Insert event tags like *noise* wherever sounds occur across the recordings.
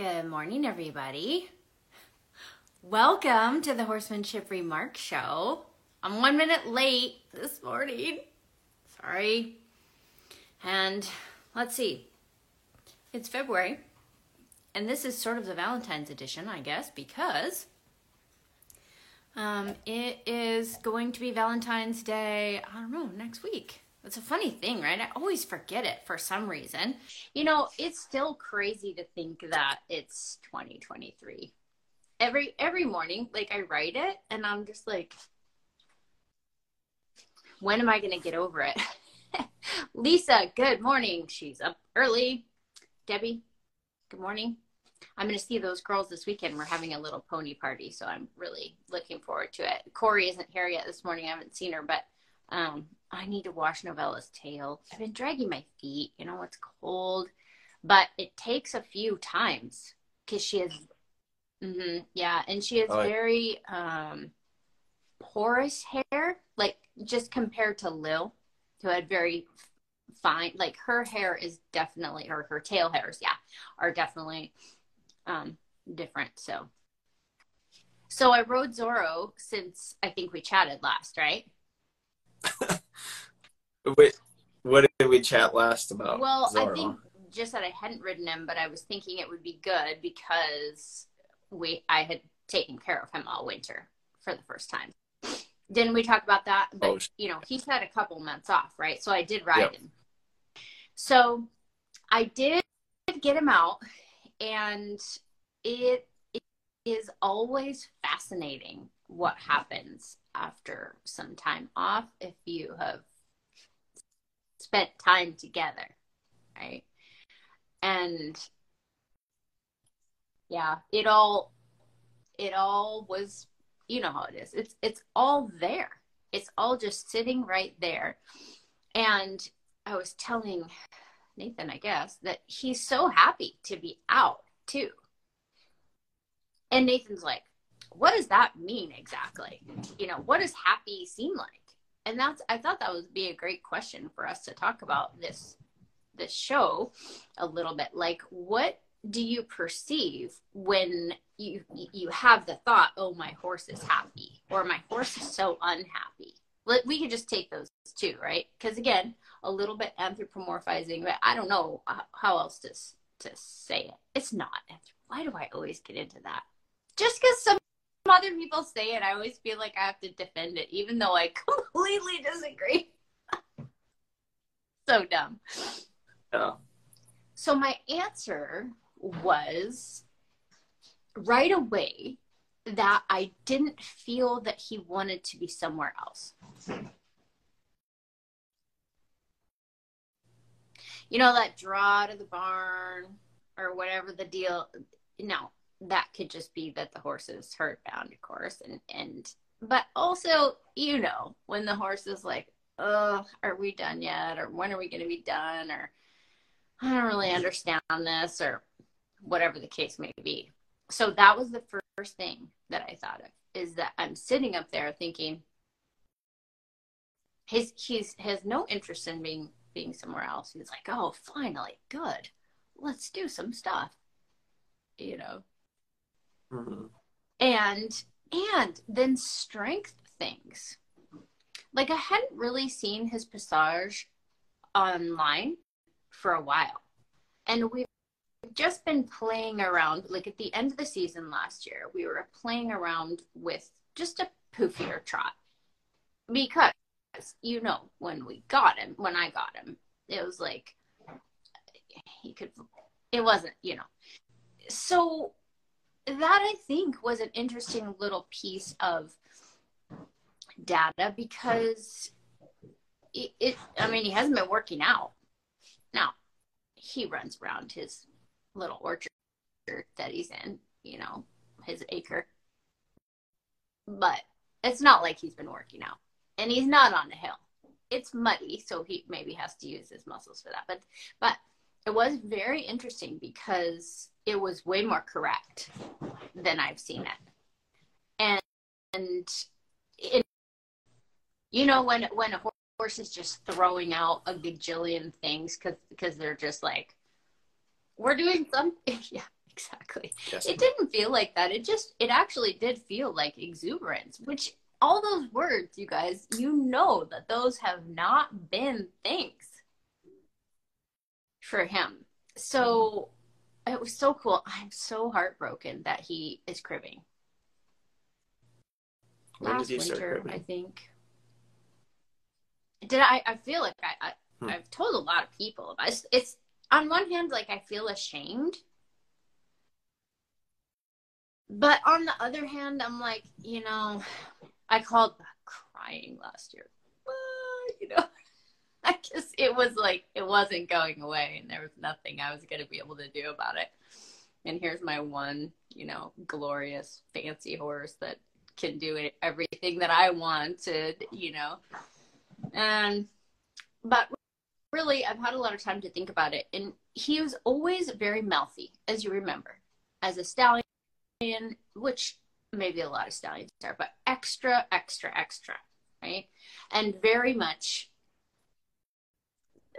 Good morning, everybody. Welcome to the Horsemanship Remark Show. I'm one minute late this morning. Sorry. And let's see. It's February. And this is sort of the Valentine's edition, I guess, because um, it is going to be Valentine's Day, I don't know, next week. It's a funny thing, right? I always forget it for some reason. You know, it's still crazy to think that it's 2023. Every every morning, like I write it and I'm just like when am I going to get over it? *laughs* Lisa, good morning. She's up early. Debbie, good morning. I'm going to see those girls this weekend. We're having a little pony party, so I'm really looking forward to it. Corey isn't here yet this morning. I haven't seen her, but um, I need to wash Novella's tail. I've been dragging my feet. You know, it's cold, but it takes a few times because she has, mm-hmm, yeah, and she has oh, very um, porous hair, like just compared to Lil, who had very fine, like her hair is definitely, or her tail hairs, yeah, are definitely um, different. So, so I rode Zorro since I think we chatted last, right? *laughs* Wait, what did we chat last about? Well, Zorro? I think just that I hadn't ridden him, but I was thinking it would be good because we I had taken care of him all winter for the first time. Didn't we talk about that? But oh, you know, he's had a couple months off, right? So I did ride yep. him. So I did get him out, and it, it is always fascinating what happens after some time off if you have spent time together, right? And yeah, it all it all was you know how it is. It's it's all there. It's all just sitting right there. And I was telling Nathan, I guess, that he's so happy to be out too. And Nathan's like, what does that mean exactly? You know, what does happy seem like? And that's I thought that would be a great question for us to talk about this this show a little bit. Like what do you perceive when you you have the thought, "Oh, my horse is happy," or "My horse is so unhappy"? We could just take those two, right? Because again, a little bit anthropomorphizing, but I don't know uh, how else to to say it. It's not. Why do I always get into that? Just because some other people say it, I always feel like I have to defend it, even though I *laughs* completely disagree. so dumb. Yeah. So my answer was right away that I didn't feel that he wanted to be somewhere else. You know, that draw to the barn or whatever the deal. No, that could just be that the horse is herd bound, of course. And, and, but also, you know, when the horse is like, oh, are we done yet? Or when are we going to be done? Or I don't really understand this or whatever the case may be. So that was the first thing that I thought of is that I'm sitting up there thinking he's he's has no interest in being being somewhere else. He's like, oh, finally, good. Let's do some stuff. You know. Mm-hmm. And and then strength things. Like I hadn't really seen his passage online for a while. And we've just been playing around, like at the end of the season last year, we were playing around with just a poofier trot. Because, you know, when we got him, when I got him, it was like, he could, it wasn't, you know. So that I think was an interesting little piece of data because it, it I mean, he hasn't been working out. Now, he runs around his little orchard that he's in, you know, his acre. But it's not like he's been working out. And he's not on a hill. It's muddy, so he maybe has to use his muscles for that. But but it was very interesting because it was way more correct than I've seen it. And and it, you know when when a horse is just throwing out a gajillion things because because they're just like we're doing something *laughs* yeah exactly. Yes. It didn't feel like that. It just, it actually did feel like exuberance, which all those words, you guys, you know that those have not been things for him. So it was so cool. I'm so heartbroken that he is cribbing. When Last winter, I think. Did I? I feel like I, I hmm. I've told a lot of people about it. It's on one hand, like I feel ashamed but on the other hand, I'm like, you know, I called crying last year. Uh, you know, *laughs* I just, it was like, it wasn't going away and there was nothing I was going to be able to do about it. And here's my one, you know, glorious fancy horse that can do it, everything that I wanted, you know. And, but really, I've had a lot of time to think about it. And he was always very mouthy, as you remember. As a stallion, which maybe a lot of stallions are, but extra, extra, extra, right? And very much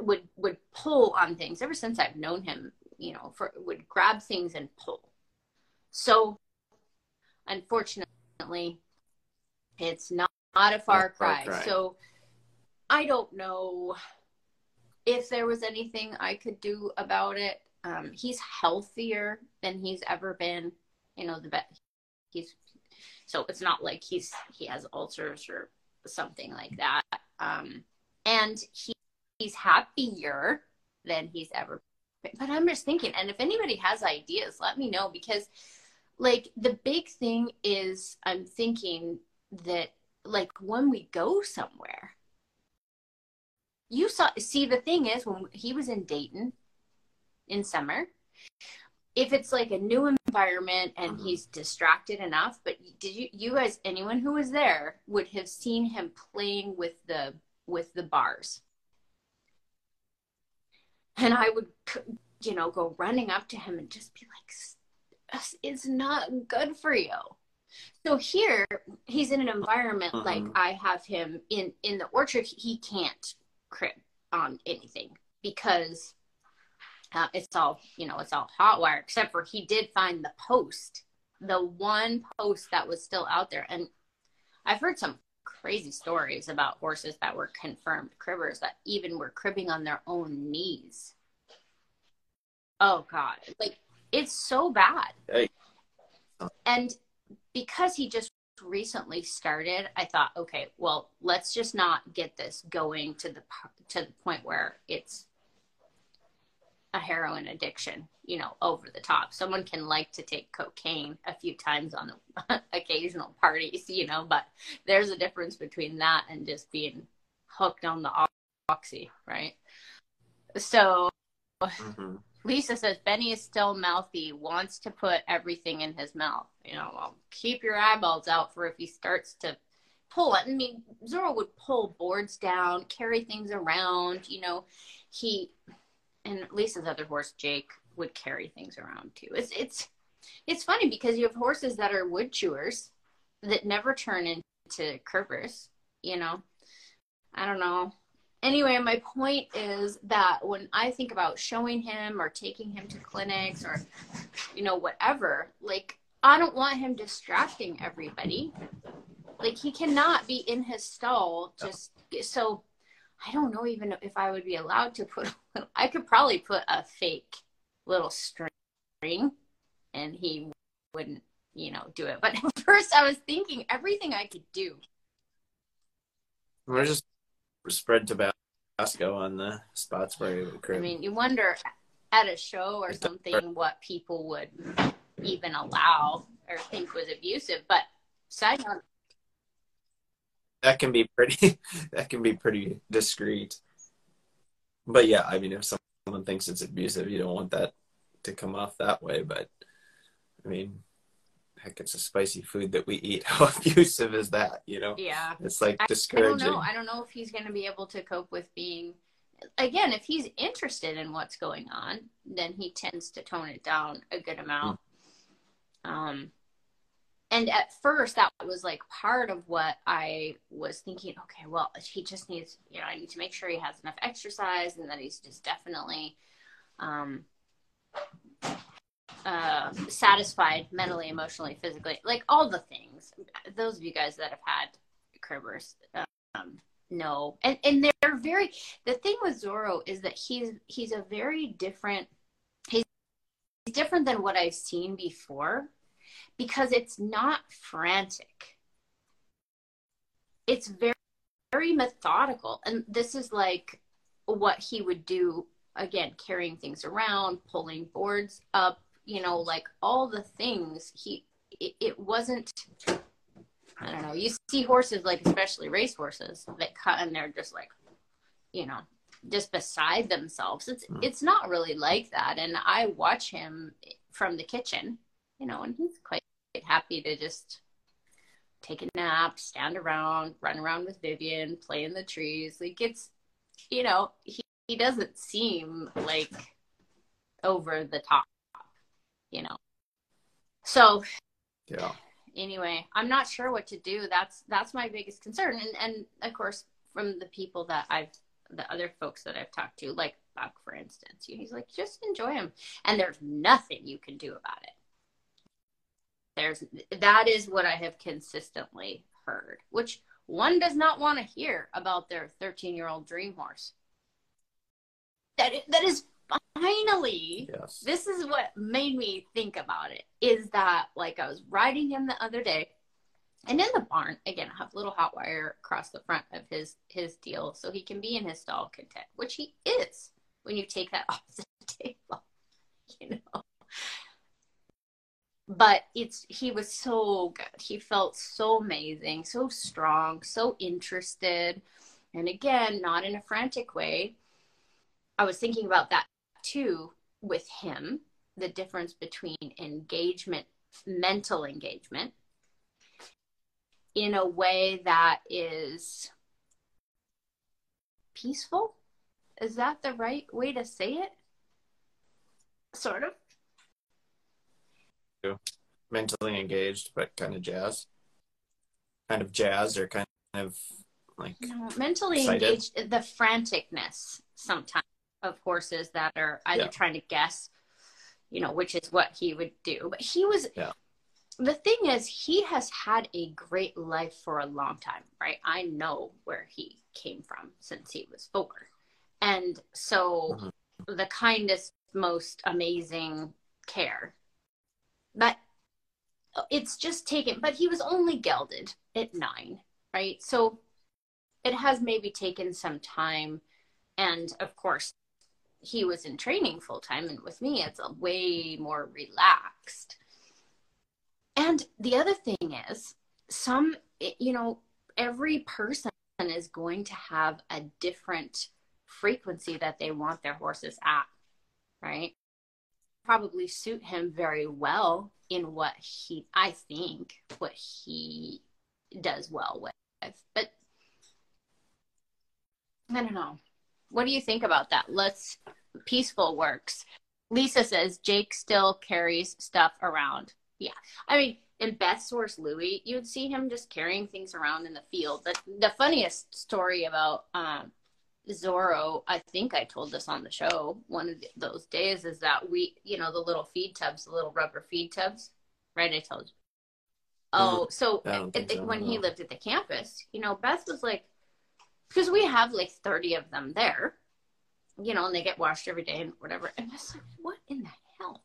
would would pull on things ever since I've known him, you know, for would grab things and pull. So unfortunately, it's not, not a far cry. far cry. So I don't know if there was anything I could do about it. Um, he's healthier than he's ever been you know the vet he's so it's not like he's he has ulcers or something like that um and he he's happier than he's ever been but i'm just thinking and if anybody has ideas let me know because like the big thing is i'm thinking that like when we go somewhere you saw see the thing is when he was in dayton in summer if it's like a new environment and mm-hmm. he's distracted enough but did you you guys anyone who was there would have seen him playing with the with the bars and i would you know go running up to him and just be like it's not good for you so here he's in an environment mm-hmm. like i have him in in the orchard he can't crib on anything because uh, it's all you know it's all hot wire except for he did find the post the one post that was still out there and i've heard some crazy stories about horses that were confirmed cribbers that even were cribbing on their own knees. Oh god. Like it's so bad. Hey. and because he just recently started i thought okay well let's just not get this going to the to the point where it's a heroin addiction, you know, over the top. Someone can like to take cocaine a few times on the *laughs* occasional parties, you know, but there's a difference between that and just being hooked on the oxy, right? So mm-hmm. Lisa says Benny is still mouthy, wants to put everything in his mouth. You know, well, keep your eyeballs out for if he starts to pull it. I mean, Zorro would pull boards down, carry things around, you know, he and Lisa's other horse, Jake, would carry things around too. It's it's it's funny because you have horses that are wood chewers that never turn into cribbers. You know, I don't know. Anyway, my point is that when I think about showing him or taking him to clinics or, you know, whatever, like I don't want him distracting everybody. Like he cannot be in his stall just so I don't know even if I would be allowed to put. *laughs* I could probably put a fake little string, and he wouldn't, you know, do it. But *laughs* at first, I was thinking everything I could do. We're just spread Tabasco on the spots where he would. I mean, you wonder at a show or something what people would even allow or think was abusive. But side note, that can be pretty *laughs* that can be pretty discreet but yeah i mean if someone thinks it's abusive you don't want that to come off that way but i mean heck it's a spicy food that we eat. *laughs* How abusive is that you know? Yeah. It's like discouraging i don't know. i don't know if he's going to be able to cope with being again if he's interested in what's going on then he tends to tone it down a good amount. Mm. um and at first that was like part of what i was thinking okay well he just needs you know i need to make sure he has enough exercise and that he's just definitely um uh, satisfied mentally, emotionally, physically, like all the things. Those of you guys that have had cribbers um, know, and and they're very. The thing with Zorro is that he's he's a very different. He's different than what I've seen before, because it's not frantic. It's very very methodical, and this is like what he would do again carrying things around pulling boards up you know, like all the things he, it, it wasn't, I don't know, you see horses, like especially race horses that cut and they're just like, you know, just beside themselves. It's, mm. it's not really like that. And I watch him from the kitchen, you know, and he's quite happy to just take a nap, stand around, run around with Vivian, play in the trees. Like it's, you know, he, he doesn't seem like over the top you know. So yeah. Anyway, I'm not sure what to do. That's that's my biggest concern. And and of course from the people that I've the other folks that I've talked to, like Buck, for instance, he's like, just enjoy him. And there's nothing you can do about it. There's that is what I have consistently heard, which one does not want to hear about their 13 year old dream horse. That that is finally yes. this is what made me think about it is that like i was riding him the other day and in the barn again i have a little hot wire across the front of his his deal so he can be in his stall content which he is when you take that *laughs* off the table you know but it's he was so good. He felt so amazing so strong so interested. And again not in a frantic way. I was thinking about that too with him the difference between engagement mental engagement in a way that is peaceful. Is that the right way to say it? Sort of mentally engaged but kind of jazz kind of jazz or kind of like no, mentally excited. engaged the franticness sometimes of horses that are either yeah. trying to guess, you know, which is what he would do. But he was, yeah. the thing is, he has had a great life for a long time, right? I know where he came from since he was four. And so mm-hmm. the kindest, most amazing care. But it's just taken, but he was only gelded at nine, right? So it has maybe taken some time. And of course, he was in training full time and with me it's a way more relaxed and the other thing is some you know every person is going to have a different frequency that they want their horses at right probably suit him very well in what he i think what he does well with but i don't know what do you think about that? Let's peaceful works. Lisa says Jake still carries stuff around. Yeah. I mean, in Beth's Source Louis, you would see him just carrying things around in the field. But the funniest story about um, Zorro, I think I told this on the show one of those days, is that we, you know, the little feed tubs, the little rubber feed tubs, right? I told you. Oh, so, so when he lived at the campus, you know, Beth was like, because we have like 30 of them there, you know, and they get washed every day and whatever. And I was like, what in the hell?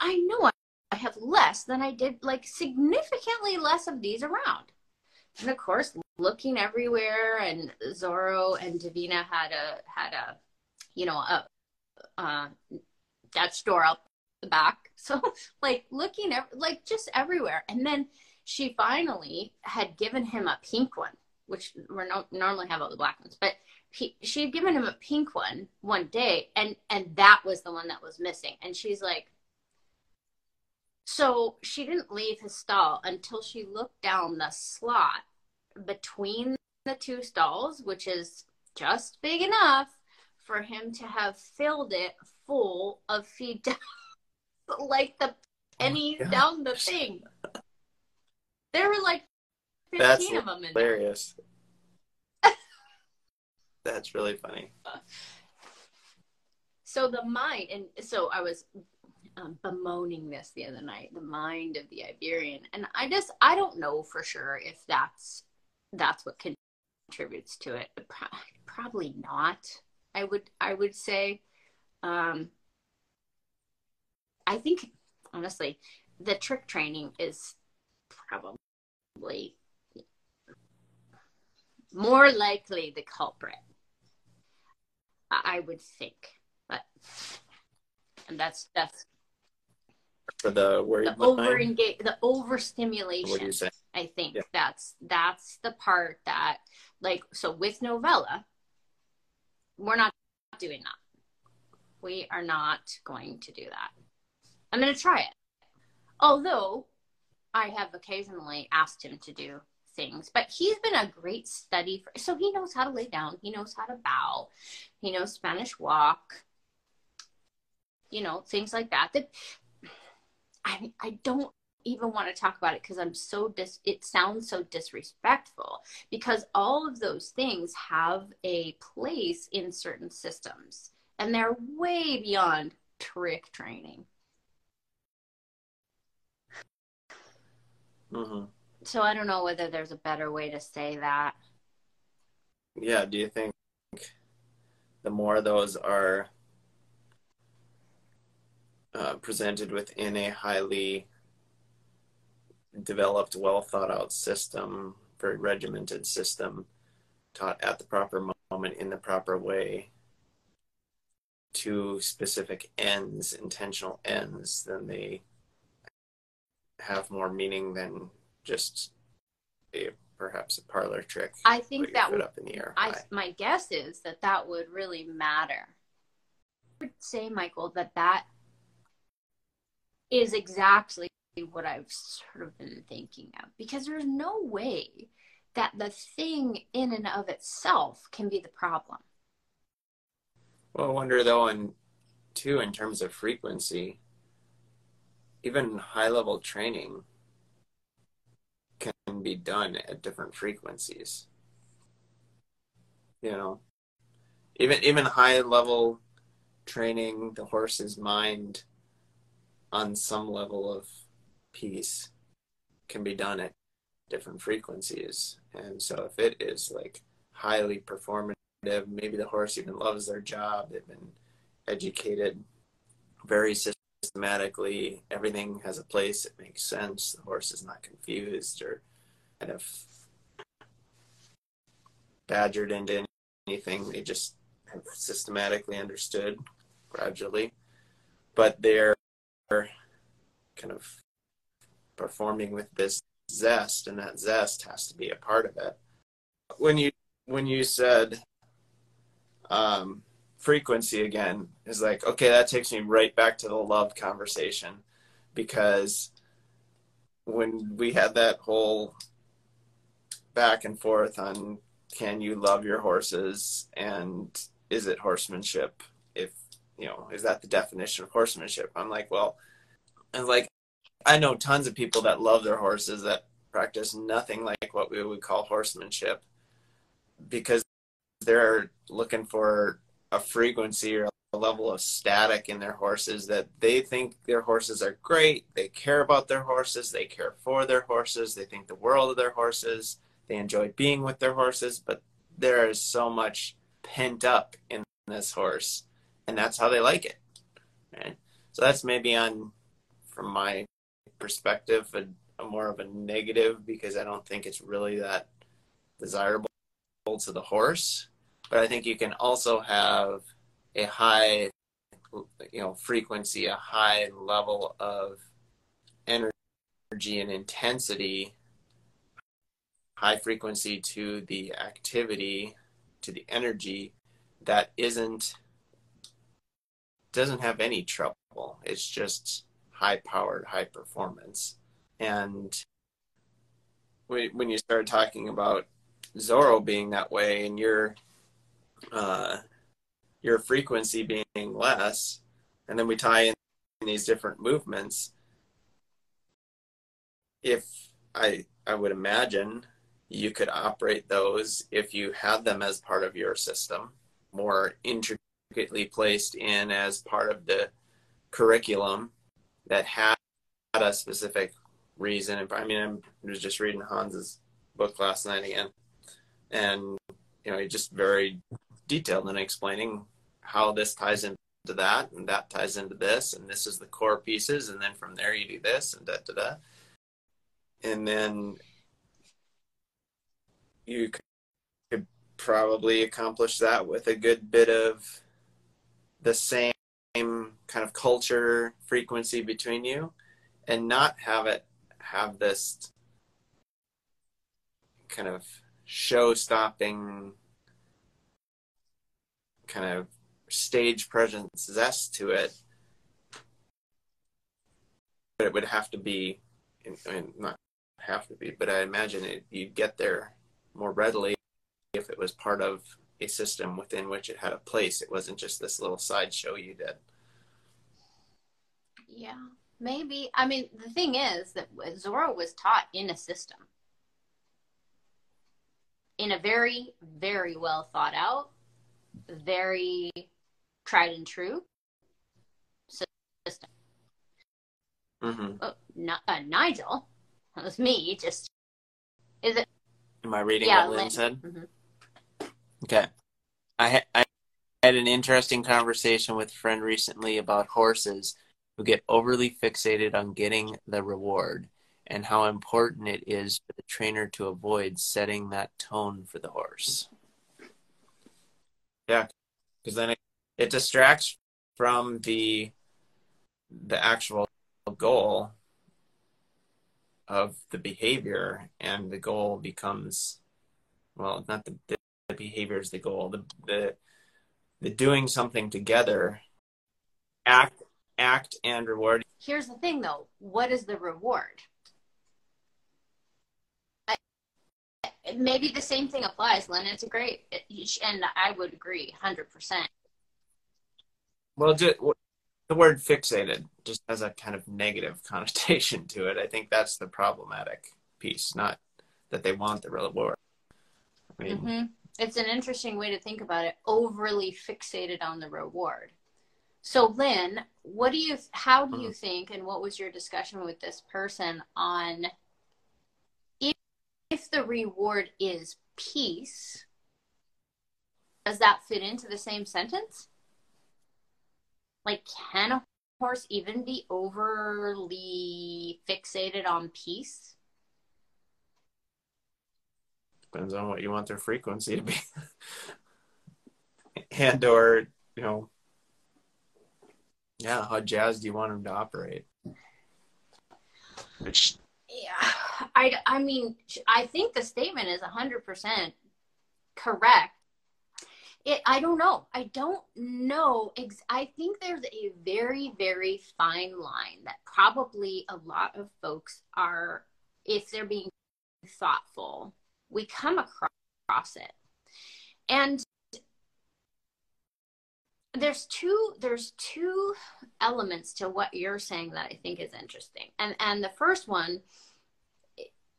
I know I have less than I did, like significantly less of these around. And of course, looking everywhere, and Zorro and Davina had a had a, you know, a uh, Dutch door out the back. *laughs* So like looking, ev- like just everywhere. And then she finally had given him a pink one which we no, normally have all the black ones, but he, she had given him a pink one one day, and and that was the one that was missing. And she's like, so she didn't leave his stall until she looked down the slot between the two stalls, which is just big enough for him to have filled it full of feed down, *laughs* like the pennies oh down the thing. There were like 15 That's of them in hilarious. That's really funny. *laughs* So the mind, and so I was um, bemoaning this the other night, the mind of the Iberian, and I just I don't know for sure if that's that's what contributes to it. Probably not. I would I would say. Um, I think honestly, the trick training is probably more likely the culprit. I would think, but and that's that's for the where the over engage the overstimulation. I think yeah. that's that's the part that like so with novella, we're not doing that. We are not going to do that. I'm going to try it. Although I have occasionally asked him to do things, but he's been a great study for, so he knows how to lay down, he knows how to bow, he knows Spanish walk, you know, things like that. That I I don't even want to talk about it because I'm so dis it sounds so disrespectful because all of those things have a place in certain systems and they're way beyond trick training. Mm-hmm. So I don't know whether there's a better way to say that. Yeah, do you think the more those are uh, presented within a highly developed, well thought out system, very regimented system, taught at the proper moment in the proper way to specific ends, intentional ends, then they have more meaning than just a perhaps a parlor trick. I think that would up in the air. I, my guess is that that would really matter. I would say, Michael, that that is exactly what I've sort of been thinking of because there's no way that the thing in and of itself can be the problem. Well, I wonder though, and too, in terms of frequency, even high level training can be done at different frequencies. You know, even even high level training the horse's mind on some level of peace can be done at different frequencies. And so if it is like highly performative, maybe the horse even loves their job, they've been educated very systematically, everything has a place, it makes sense, the horse is not confused or kind of badgered into anything. They just have systematically understood gradually. But they're kind of performing with this zest and that zest has to be a part of it. When you when you said um, frequency again is like okay that takes me right back to the love conversation. Because when we had that whole back and forth on can you love your horses? And is it horsemanship you know is that the definition of horsemanship i'm like well and like I know tons of people that love their horses that practice nothing like what we would call horsemanship because they're looking for a frequency or a level of static in their horses that they think their horses are great. They care about their horses. They care for their horses. They think the world of their horses. They enjoy being with their horses, but there is so much pent up in this horse, and that's how they like it. Right? So that's maybe on from my perspective a, a more of a negative because I don't think it's really that desirable to the horse. But I think you can also have a high, you know, frequency, a high level of energy and intensity, high frequency to the activity, to the energy that isn't doesn't have any trouble. It's just high powered, high performance. And when you start talking about Zorro being that way and your uh, your frequency being less, and then we tie in these different movements. If I I would imagine you could operate those if you had them as part of your system, more intricately placed in as part of the curriculum that had a specific reason. I mean, I was just reading Hans's book last night again, and you know, he just very detailed in explaining how this ties into that, and that ties into this, and this is the core pieces, and then from there you do this, and da da da, and then you could probably accomplish that with a good bit of the same kind of culture frequency between you and not have it have this kind of show stopping kind of stage presence zest to it. But it would have to be I mean, not have to be but i imagine it, you'd get there more readily if it was part of a system within which it had a place. It wasn't just this little sideshow you did. Yeah maybe. I mean the thing is that Zorro was taught in a system. In a very very well thought out very tried and true system. Mm-hmm. oh, not, uh, nigel? That was me just is it? Am i reading yeah, what lynn, lynn said? Mm-hmm. Okay I, ha- I had an interesting conversation with a friend recently about horses who get overly fixated on getting the reward and how important it is for the trainer to avoid setting that tone for the horse. Yeah, because then it, it distracts from the the actual goal of the behavior and the goal becomes well not the, the behavior is the goal the the the doing something together act act and reward. Here's the thing though what is the reward? I, maybe the same thing applies, Lynn. It's a great, and I would agree 100%. Well, just, the word fixated just has a kind of negative *laughs* connotation to it. I think that's the problematic piece, not that they want the reward. I mean, mm-hmm. It's an interesting way to think about it. Overly fixated on the reward. So, Lynn, what do you, how do you mm-hmm. think, and what was your discussion with this person on if, if the reward is peace, does that fit into the same sentence? Like, can a horse even be overly fixated on peace? Depends on what you want their frequency to be. *laughs* and or, you know, yeah, how jazzed do you want them to operate? Which yeah, I, I mean, I think the statement is 100% correct. It, I don't know. I don't know. Ex- I think there's a very, very fine line that probably a lot of folks are, if they're being thoughtful, we come across it. And there's two there's two elements to what you're saying that I think is interesting. And and the first one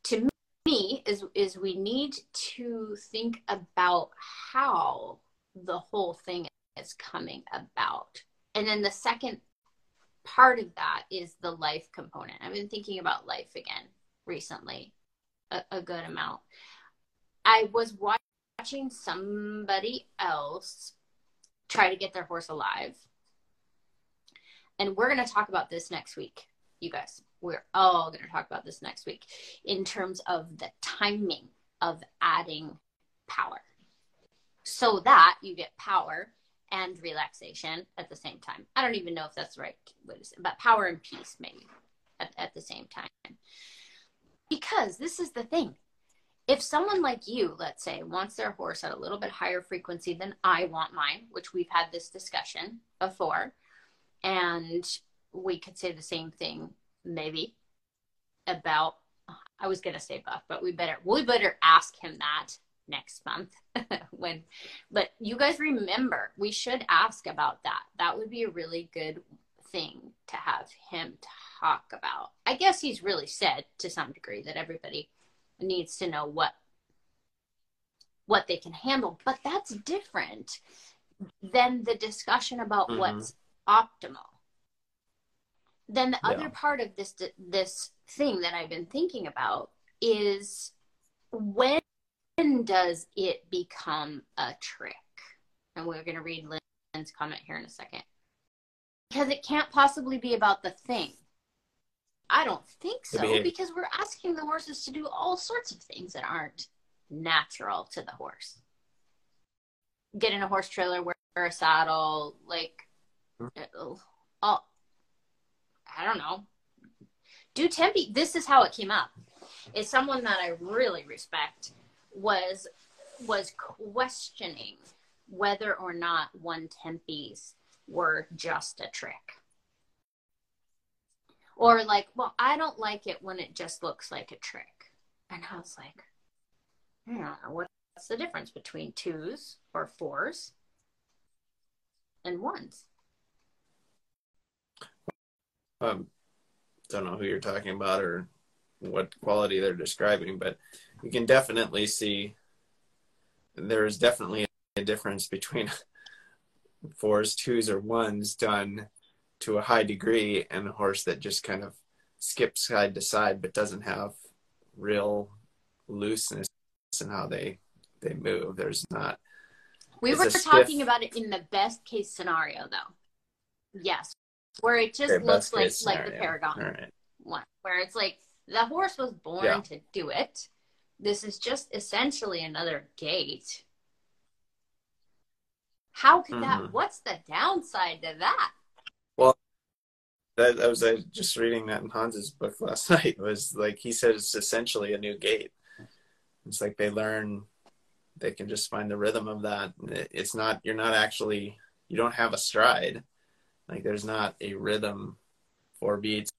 to me is is we need to think about how the whole thing is coming about. And then the second part of that is the life component. I've been thinking about life again recently a, a good amount. I was watching somebody else try to get their horse alive. And we're going to talk about this next week, you guys. We're all going to talk about this next week in terms of the timing of adding power so that you get power and relaxation at the same time. I don't even know if that's the right way to say but power and peace maybe at, at the same time. Because this is the thing if someone like you, let's say, wants their horse at a little bit higher frequency than I want mine, which we've had this discussion before, and we could say the same thing maybe about I was gonna say Buff, but we better we better ask him that next month *laughs* when but you guys remember we should ask about that. That would be a really good thing to have him talk about. I guess he's really said to some degree that everybody needs to know what what they can handle but that's different than the discussion about mm-hmm. what's optimal then the yeah. other part of this this thing that I've been thinking about is when does it become a trick? And we're going to read Lynn's comment here in a second. Because it can't possibly be about the thing. I don't think so because we're asking the horses to do all sorts of things that aren't natural to the horse. Get in a horse trailer, wear a saddle, like, mm-hmm. all, I don't know. Do tempi. This is how it came up. Is someone that I really respect was was questioning whether or not one tempies were just a trick. Or like, well, I don't like it when it just looks like a trick. And I was like, yeah, what's the difference between twos or fours and ones? Um, don't know who you're talking about or what quality they're describing, but you can definitely see there's definitely a difference between *laughs* fours, twos, or ones done to a high degree and a horse that just kind of skips side to side but doesn't have real looseness in how they they move. There's not. We were talking stiff... about it in the best case scenario, though. Yes, where it just looks like like the Paragon right. one, where it's like the horse was born yeah. to do it. This is just essentially another gait. How could mm-hmm. that? What's the downside to that? That, I was uh, just reading that in Hans's book last *laughs* night. Was like he said it's essentially a new gait. It's like they learn, they can just find the rhythm of that. It's not you're not actually you don't have a stride. Like there's not a rhythm, four beats,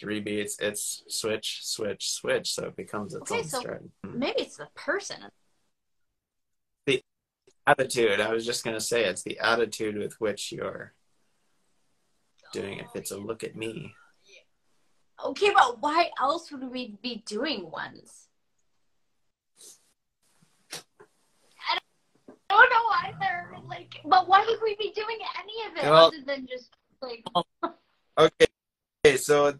three beats. It's switch, switch, switch. So it becomes its okay, own so stride. Maybe it's the person. The attitude. I was just gonna say it's the attitude with which you're doing it. It's a look at me. Okay, but why else would we be doing ones? I don't know either. Like, but why would we be doing any of it well, other than just like? okay, okay, so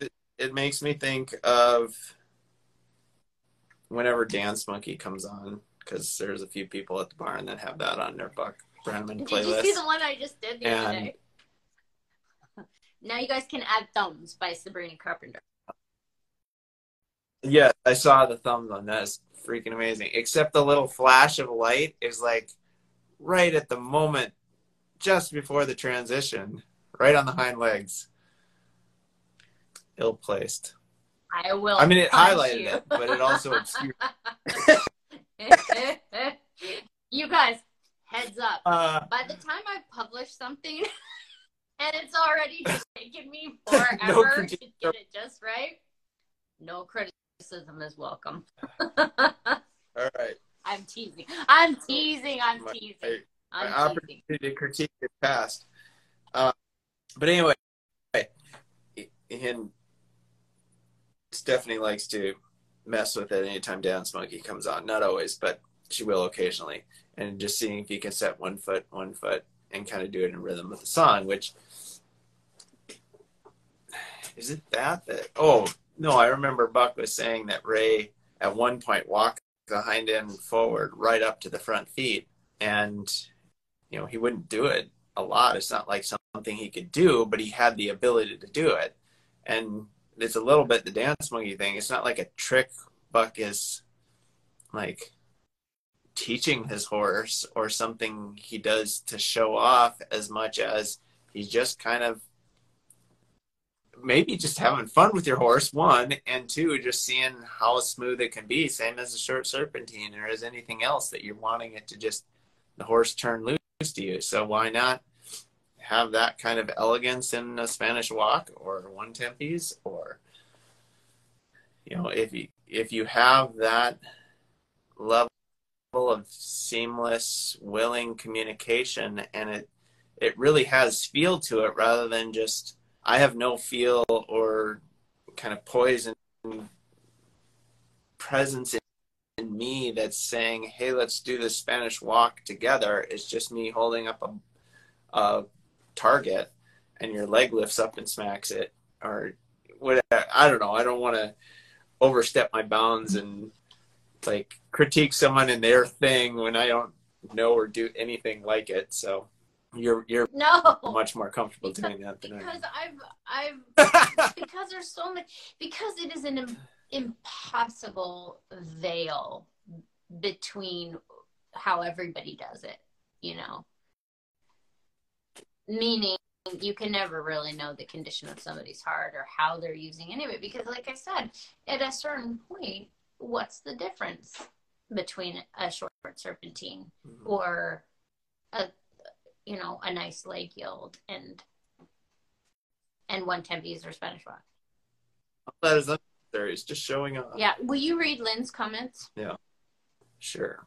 it, it makes me think of whenever Dance Monkey comes on, because there's a few people at the barn that have that on their Buck Brannaman playlist. Did you see the one I just did the and, other day? Now you guys can add thumbs by Sabrina Carpenter. Yeah, I saw the thumbs on that. It's freaking amazing. Except the little flash of light is like right at the moment, just before the transition, right on the hind legs. Ill placed. I will. I mean, it highlighted you. it, but it also obscured. *laughs* *laughs* you guys, heads up. Uh, By the time I publish something, *laughs* and it's already *laughs* taken me *laughs* forever no to get it just right. No criticism is welcome. *laughs* All right. I'm teasing. I'm teasing. I'm my, teasing. I'm my opportunity to critique is past. Uh, but anyway, and Stephanie likes to mess with it anytime Dance Monkey comes on. Not always, but she will occasionally. And just seeing if you can set one foot, one foot, and kind of do it in rhythm with the song, which is it that that oh no, I remember Buck was saying that Ray at one point walked the hind end forward right up to the front feet and you know he wouldn't do it a lot. It's not like something he could do, but he had the ability to do it. And it's a little bit the dance monkey thing. It's not like a trick Buck is like teaching his horse or something he does to show off as much as he's just kind of maybe just having fun with your horse one and two just seeing how smooth it can be same as a short serpentine or as anything else that you're wanting it to just the horse turn loose to you. So why not have that kind of elegance in a spanish walk or one tempies or you know if you if you have that level of seamless willing communication and it it really has feel to it rather than just I have no feel or kind of poison presence in, me that's saying, "Hey, let's do the Spanish walk together." It's just me holding up a, a target and your leg lifts up and smacks it, or what? I don't know. I don't want to overstep my bounds and like critique someone in their thing when I don't know or do anything like it. So you're you're no much more comfortable because, doing that than because I am. I've I've because there's so much because it is an impossible veil between how everybody does it. You know, meaning you can never really know the condition of somebody's heart or how they're using any of because like i said at a certain point what's the difference between a short serpentine mm-hmm. or a you know a nice leg yield and and one Tempis or Spanish rock. That is unnecessary. It's just showing up. Yeah. Will you read Lynn's comments? Yeah. Sure.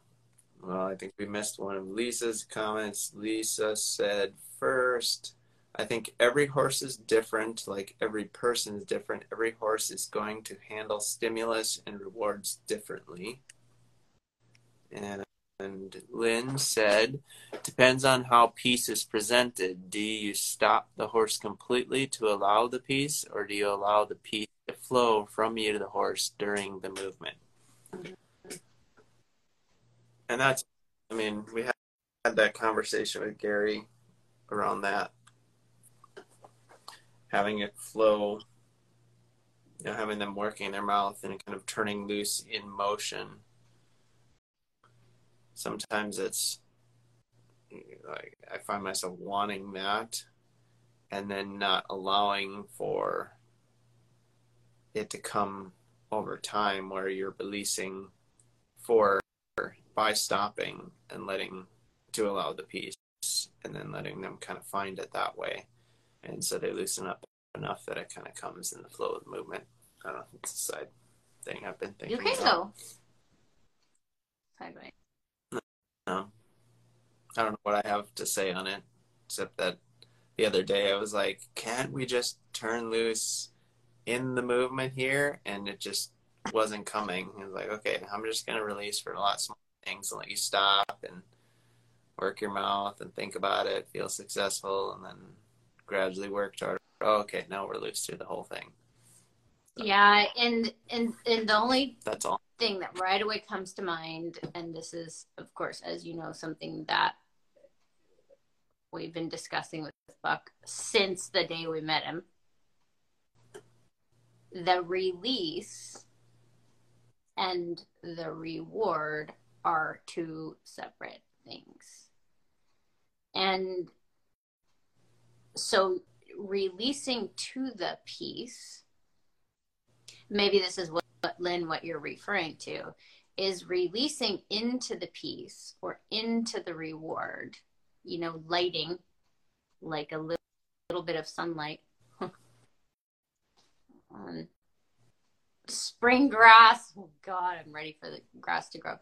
Well, I think we missed one of Lisa's comments. Lisa said first, I think every horse is different, like every person is different. Every horse is going to handle stimulus and rewards differently. And, and Lynn said, depends on how peace is presented. Do you stop the horse completely to allow the peace, or do you allow the peace to flow from you to the horse during the movement? And that's, I mean, we had that conversation with Gary around that having it flow, you know, having them working their mouth and kind of turning loose in motion. Sometimes it's like I find myself wanting that and then not allowing for it to come over time where you're releasing for by stopping and letting to allow the peace and then letting them kind of find it that way and so they loosen up enough that it kind of comes in the flow of the movement. I don't know. It's a side thing I've been thinking. You can about. go sideways. No, I don't know what I have to say on it, except that the other day I was like, "Can't we just turn loose in the movement here?" And it just wasn't coming. It was like, "Okay, I'm just gonna release for a lot of small things and let you stop and." work your mouth and think about it, feel successful, and then gradually work toward, Oh, okay, now we're loose through the whole thing. So, yeah, and and and the only that's all thing that right away comes to mind, and this is, of course, as you know, something that we've been discussing with Buck since the day we met him. The release and the reward are two separate things. And so releasing to the peace maybe this is what, what lynn what you're referring to is releasing into the peace or into the reward you know lighting like a little, little bit of sunlight. On *laughs* um, spring grass. Oh god i'm ready for the grass to grow.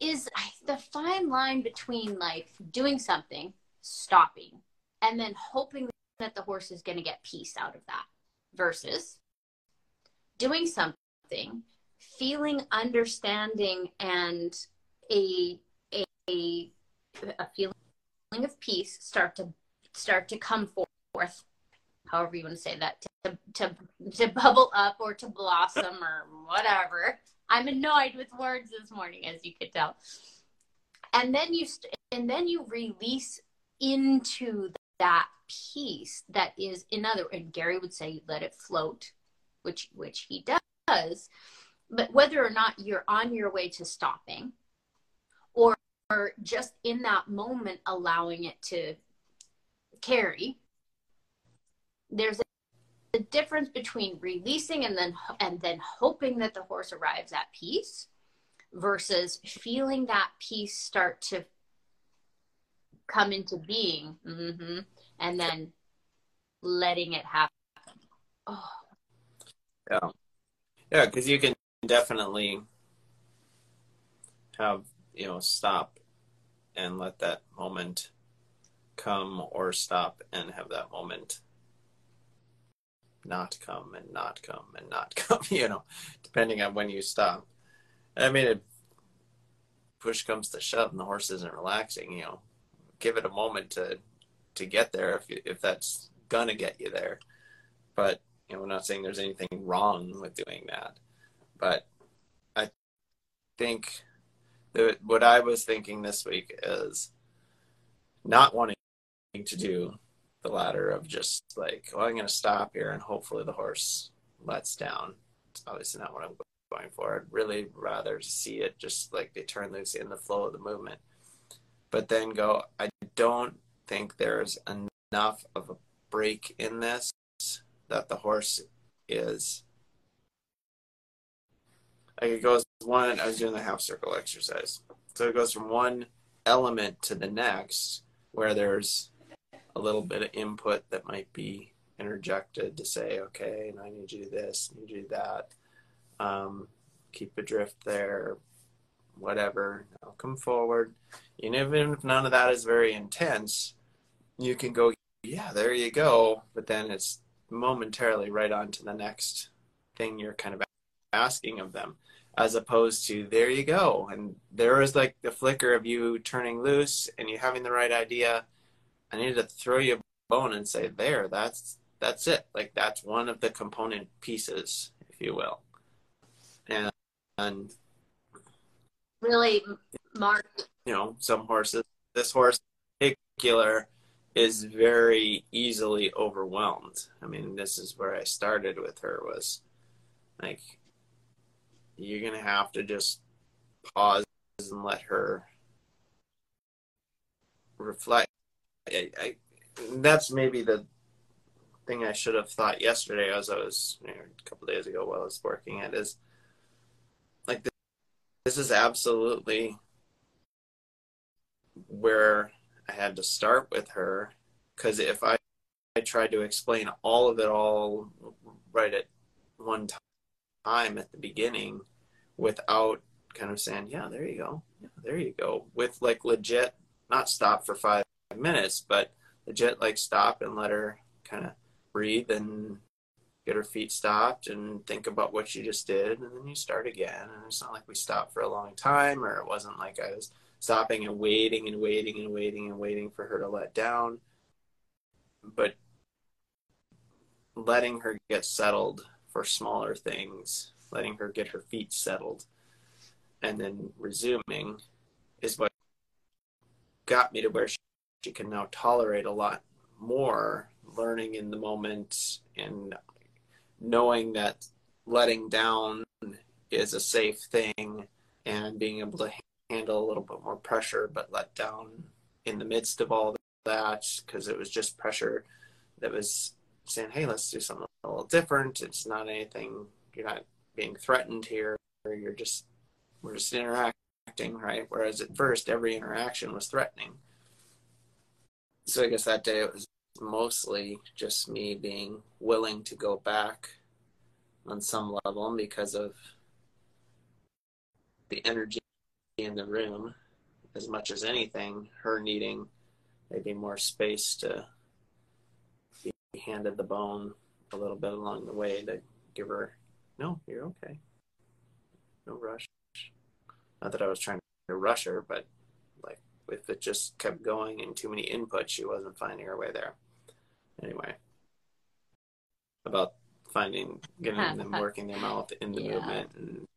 Is the fine line between like doing something stopping and then hoping that the horse is going to get peace out of that versus doing something feeling understanding and a a a feeling of peace start to start to come forth however you want to say that to to to bubble up or to blossom or whatever. I'm annoyed with words this morning as you could tell. And then you st- and then you release into that peace that is another and gary would say let it float which which he does but whether or not you're on your way to stopping or, or just in that moment allowing it to carry there's a, a difference between releasing and then and then hoping that the horse arrives at peace versus feeling that peace start to come into being mm-hmm, and then letting it happen. Oh yeah. Yeah because you can definitely have you know stop and let that moment come or stop and have that moment not come and not come and not *laughs* come you know depending on when you stop. I mean push comes to shove and the horse isn't relaxing you know. Give it a moment to to get there if if that's gonna get you there. But know, we're not saying there's anything wrong with doing that. But I think that what I was thinking this week is not wanting to do the latter of just like, well, I'm going to stop here and hopefully the horse lets down. It's obviously not what I'm going for. I'd really rather see it just like they turn loose in the flow of the movement. But then go, I don't think there's enough of a break in this that the horse is. Like it goes one i was doing the half circle exercise. So it goes from one element to the next where there's a little bit of input that might be interjected to say okay and i need you to do this need you to do that. Um, keep adrift there whatever now come forward. And even if none of that is very intense you can go yeah there you go. But then it's momentarily right on to the next thing you're kind of asking of them as opposed to there you go. And there is like the flicker of you turning loose and you having the right idea. I need to throw you a bone and say there that's that's it. Like that's one of the component pieces if you will. And, and really mark you know some horses this horse in particular is very easily overwhelmed. I mean, this is where I started with her was like you're going to have to just pause and let her reflect. I, I, that's maybe the thing I should have thought yesterday as I was you know, a couple days ago while I was working at is like this, this is absolutely where I had to start with her because if I, I tried to explain all of it all right at one time at the beginning without kind of saying, yeah, there you go. Yeah, there you go. With like legit, not stop for five minutes, but legit like stop and let her kind of breathe and get her feet stopped and think about what she just did. And then you start again. And it's not like we stopped for a long time or it wasn't like I was stopping and waiting and waiting and waiting and waiting for her to let down. But letting her get settled for smaller things, letting her get her feet settled, and then resuming is what got me to where she, she can now tolerate a lot more learning in the moment and knowing that letting down is a safe thing and being able to handle a little bit more pressure, but let down in the midst of all that because it was just pressure that was saying, "Hey, let's do something a little different." It's not anything. You're not being threatened here. You're just we're just interacting, right? Whereas at first, every interaction was threatening. So I guess that day it was mostly just me being willing to go back on some level because of the energy in the room as much as anything, her needing maybe more space to be handed the bone a little bit along the way to give her, no, you're okay. No rush. Not that I was trying to rush her, but like if it just kept going and too many inputs, she wasn't finding her way there. Anyway, about finding, getting them working their mouth in the yeah. movement and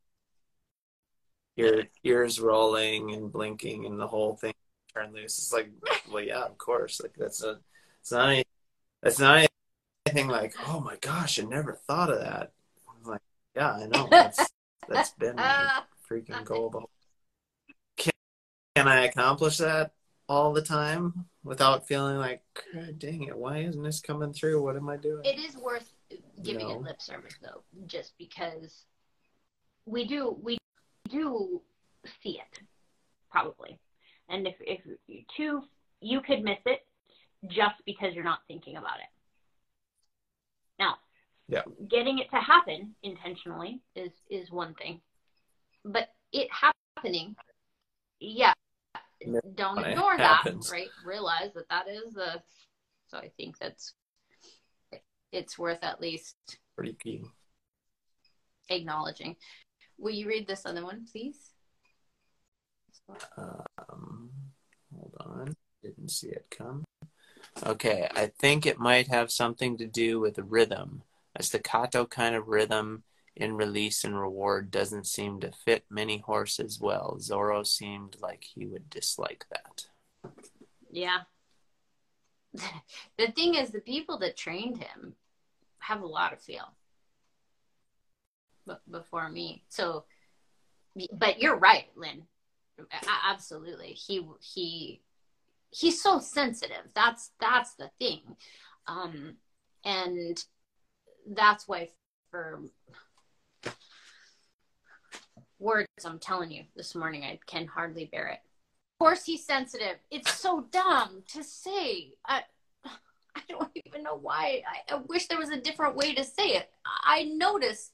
your ears rolling and blinking and the whole thing turn loose. It's like, well, yeah, of course. Like that's a, it's not any, it's not anything like, oh my gosh, I never thought of that. I'm like, yeah, I know. That's that's been my *laughs* freaking goal. Can, can I accomplish that all the time without feeling like, dang it, why isn't this coming through? What am I doing? It is worth giving no. it lip service though, just because we do we do see it, probably. And if, if you two, you could miss it just because you're not thinking about it. Now, yeah. getting it to happen intentionally is, is one thing, but it happening, yeah, don't ignore that, right? Realize that that is a, so I think that's, it's worth at least pretty key acknowledging. Will you read this other one, please? Um, hold on. Didn't see it come. Okay, I think it might have something to do with rhythm. A staccato kind of rhythm in release and reward doesn't seem to fit many horses well. Zorro seemed like he would dislike that. Yeah. *laughs* the thing is, the people that trained him have a lot of feel before me. So, but you're right, Lynn. Absolutely. He, he, he's so sensitive. That's, that's the thing. Um, and that's why for words I'm telling you this morning, I can hardly bear it. Of course, he's sensitive. It's so dumb to say. I, I don't even know why. I, I wish there was a different way to say it. I notice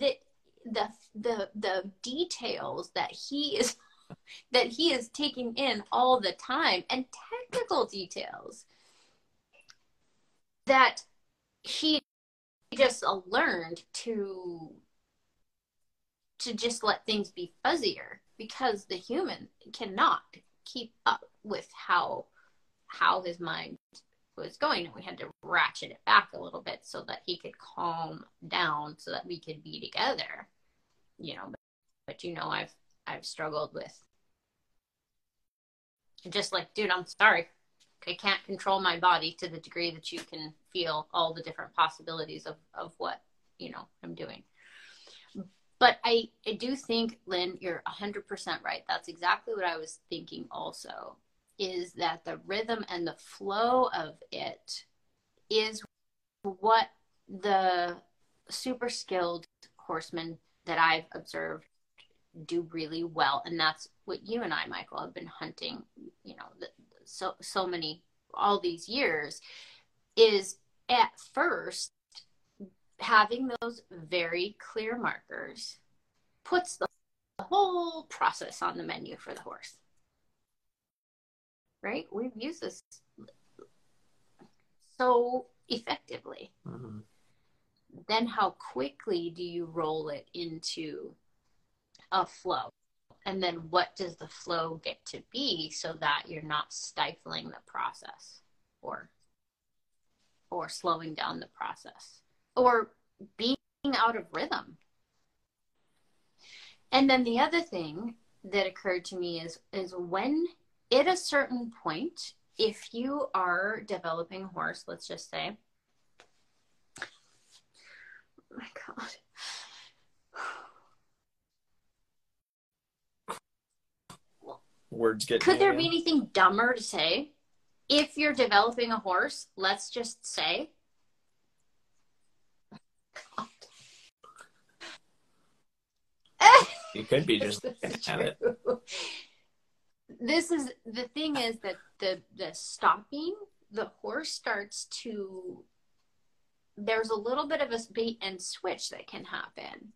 that the the the details that he is *laughs* that he is taking in all the time and technical details that he just learned to to just let things be fuzzier because the human cannot keep up with how how his mind was going and we had to ratchet it back a little bit so that he could calm down so that we could be together. You know but, but you know i've i've struggled with just like dude i'm sorry. I can't control my body to the degree that you can feel all the different possibilities of of what you know i'm doing. But I, I do think lynn you're 100% right. That's exactly what i was thinking also is that the rhythm and the flow of it is what the super skilled horsemen that I've observed do really well. And that's what you and I Michael have been hunting you know so so many all these years is at first having those very clear markers puts the whole process on the menu for the horse right? We've used this so effectively. Mm-hmm. Then, how quickly do you roll it into a flow? And then, what does the flow get to be so that you're not stifling the process or or slowing down the process or being out of rhythm? And then the other thing that occurred to me is is when at a certain point, if you are developing a horse, let's just say, oh my God. Words get. Could there be anything dumber to say? If you're developing a horse, let's just say. you could be just *laughs* looking *laughs* at it this is the thing is that the the stopping the horse starts to there's a little bit of a bait and switch that can happen.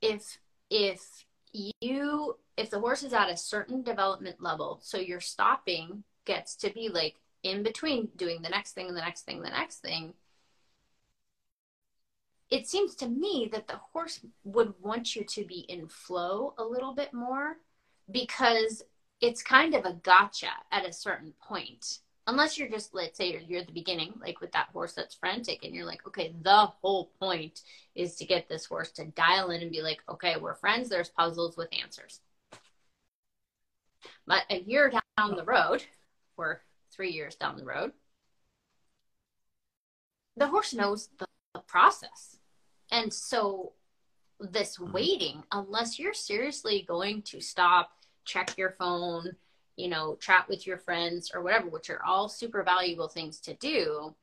If if you if the horse is at a certain development level so your stopping gets to be like in between doing the next thing and the next thing the next thing it seems to me that the horse would want you to be in flow a little bit more because it's kind of a gotcha at a certain point. Unless you're just let's say you're, you're at the beginning like with that horse that's frantic and you're like okay the whole point is to get this horse to dial in and be like okay we're friends there's puzzles with answers. But a year down the road or three years down the road the horse knows the, the process. And so this mm-hmm. waiting unless you're seriously going to stop check your phone, you know, chat with your friends or whatever, which are all super valuable things to do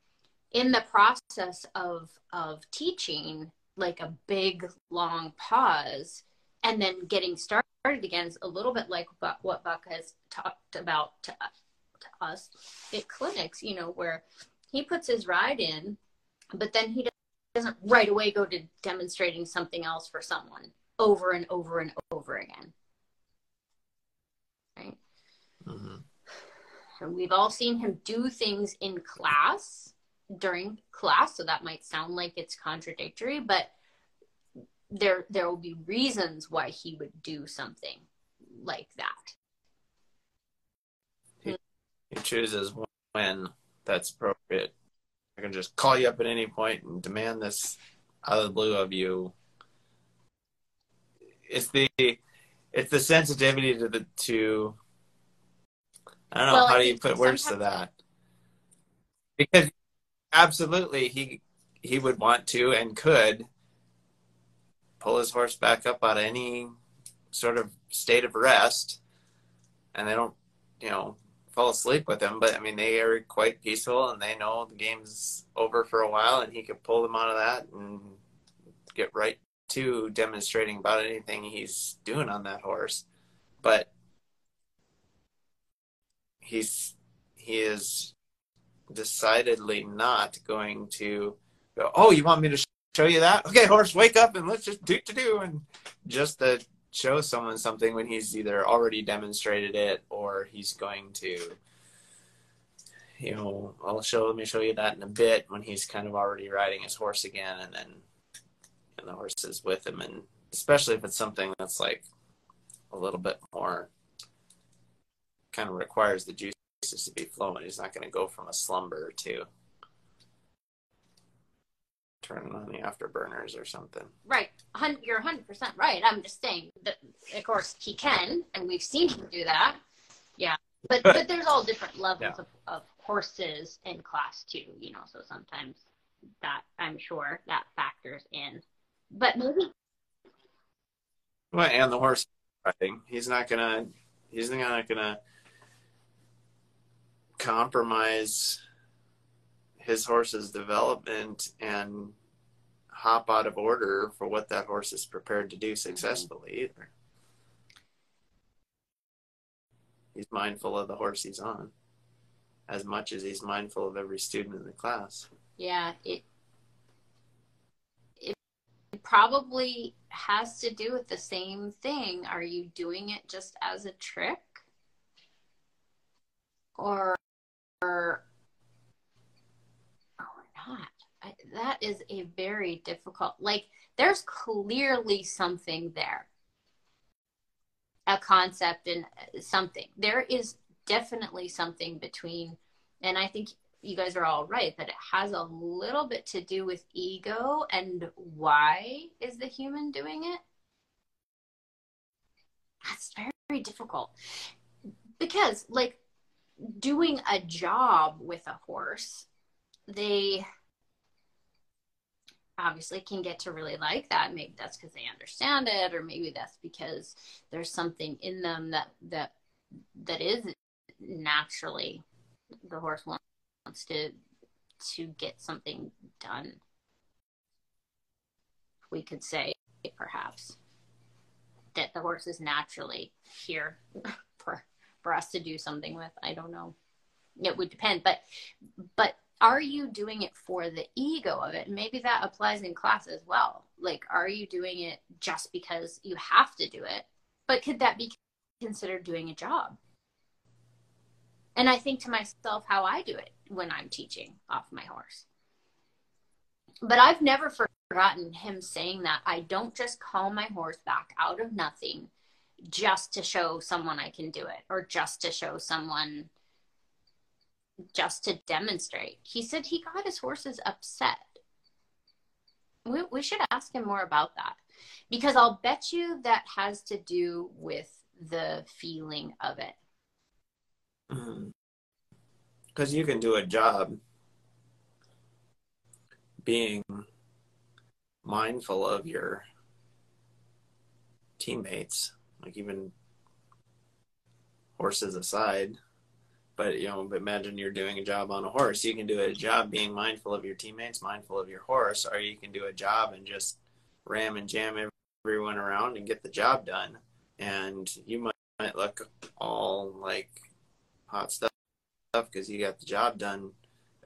in the process of of teaching like a big long pause and then getting started again is a little bit like what Buck has talked about to, to us at clinics, you know, where he puts his ride in, but then he doesn't right away go to demonstrating something else for someone over and over and over again. Mm-hmm. We've all seen him do things in class during class, so that might sound like it's contradictory, but there there will be reasons why he would do something like that. He, he chooses when that's appropriate. I can just call you up at any point and demand this out of the blue of you. It's the it's the sensitivity to the to I don't know well, how do you put words to that? Because absolutely he he would want to and could pull his horse back up out of any sort of state of rest and they don't you know fall asleep with him but i mean they are quite peaceful and they know the game's over for a while and he could pull them out of that and get right to demonstrating about anything he's doing on that horse but he's he is decidedly not going to go oh you want me to show you that? Okay horse wake up and let's just do to do and just to show someone something when he's either already demonstrated it or he's going to you know i'll show let me show you that in a bit when he's kind of already riding his horse again and then and the horse is with him. And especially if it's something that's like a little bit more kind of requires the juices to be flowing he's not going to go from a slumber to turning on the afterburners or something. Right. You're 100% right. I'm just saying that, of course, he can, and we've seen him do that. Yeah. But, but there's all different levels yeah. of, of horses in class two, you know, so sometimes that, I'm sure, that factors in. But maybe. Well, and the horse riding. He's not going to, he's not going to compromise his horse's development and hop out of order for what that horse is prepared to do successfully mm-hmm. either. He's mindful of the horse he's on as much as he's mindful of every student in the class. Yeah, it it probably has to do with the same thing. Are you doing it just as a trick? Or, Oh, or or not. I, that is a very difficult, like, there's clearly something there, a concept and something. There is definitely something between, and I think you guys are all right that it has a little bit to do with ego and why is the human doing it? That's very, very difficult. Because, like, doing a job with a horse, they obviously can get to really like that. Maybe that's because they understand it or maybe that's because there's something in them that that that is naturally the horse wants to to get something done we could say perhaps that the horse is naturally here *laughs* for us to do something with i don't know it would depend but but are you doing it for the ego of it? Maybe that applies in class as well. Like, are you doing it just because you have to do it? But could that be considered doing a job? And I think to myself how I do it when I'm teaching off my horse. But I've never forgotten him saying that I don't just call my horse back out of nothing just to show someone I can do it or just to show someone just to demonstrate. He said he got his horses upset. We, we should ask him more about that because I'll bet you that has to do with the feeling of it. Because mm-hmm. you can do a job being mindful of your teammates, like even horses aside, but you know imagine you're doing a job on a horse. You can do a job being mindful of your teammates mindful of your horse or you can do a job and just ram and jam everyone around and get the job done. And you might, might look all like hot stuff because you got the job done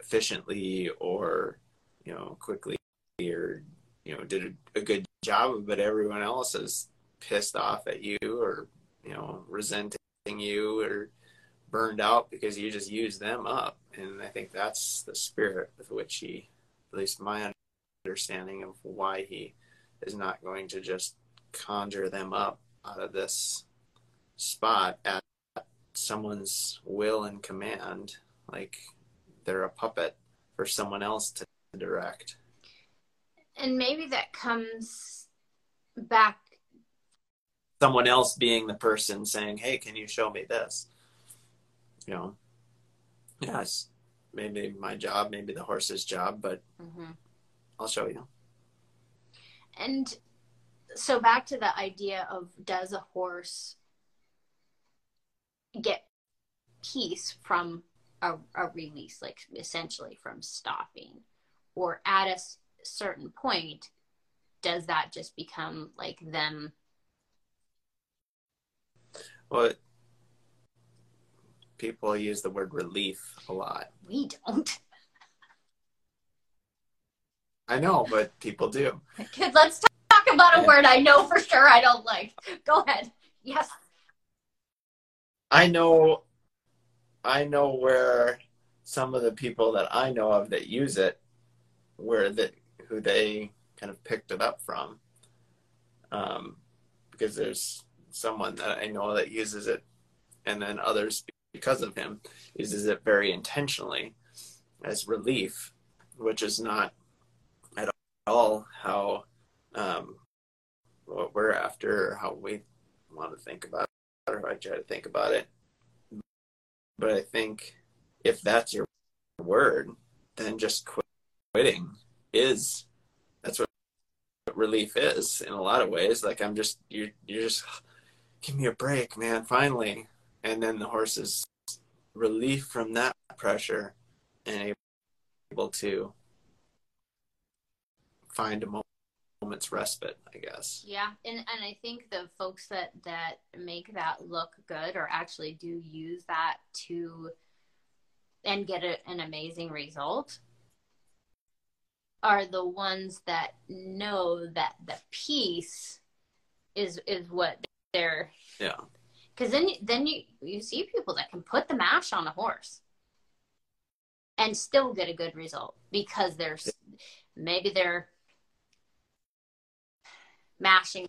efficiently or you know quickly or you know did a, a good job but everyone else is pissed off at you or you know resenting you or burned out because you just use them up. And I think that's the spirit with which he, at least my understanding of why he is not going to just conjure them up out of this spot at someone's will and command. Like they're a puppet for someone else to direct. And maybe that comes back someone else being the person saying, "Hey, can you show me this?" You know, yes, maybe my job, maybe the horse's job, but mm-hmm. I'll show you. And so back to the idea of does a horse get peace from a, a release, like essentially from stopping, or at a certain point, does that just become like them? Well, people use the word relief a lot. We don't. I know, but people do. Kids, let's talk about a word I know for sure I don't like. Go ahead. Yes. I know I know where some of the people that I know of that use it where that who they kind of picked it up from. Um, because there's someone that I know that uses it and then others because of him uses it very intentionally as relief, which is not at all how um, what we're after or how we want to think about it or how I try to think about it. But I think if that's your word, then just quitting is that's what relief is in a lot of ways. Like I'm just you you're just give me a break, man, finally. And then the horse is relief from that pressure and able to find a moment's respite, I guess. Yeah, and and I think the folks that that make that look good or actually do use that to and get a, an amazing result are the ones that know that the peace is is what they're yeah. Because then then you you see people that can put the mash on a horse and still get a good result because there's maybe they're mashing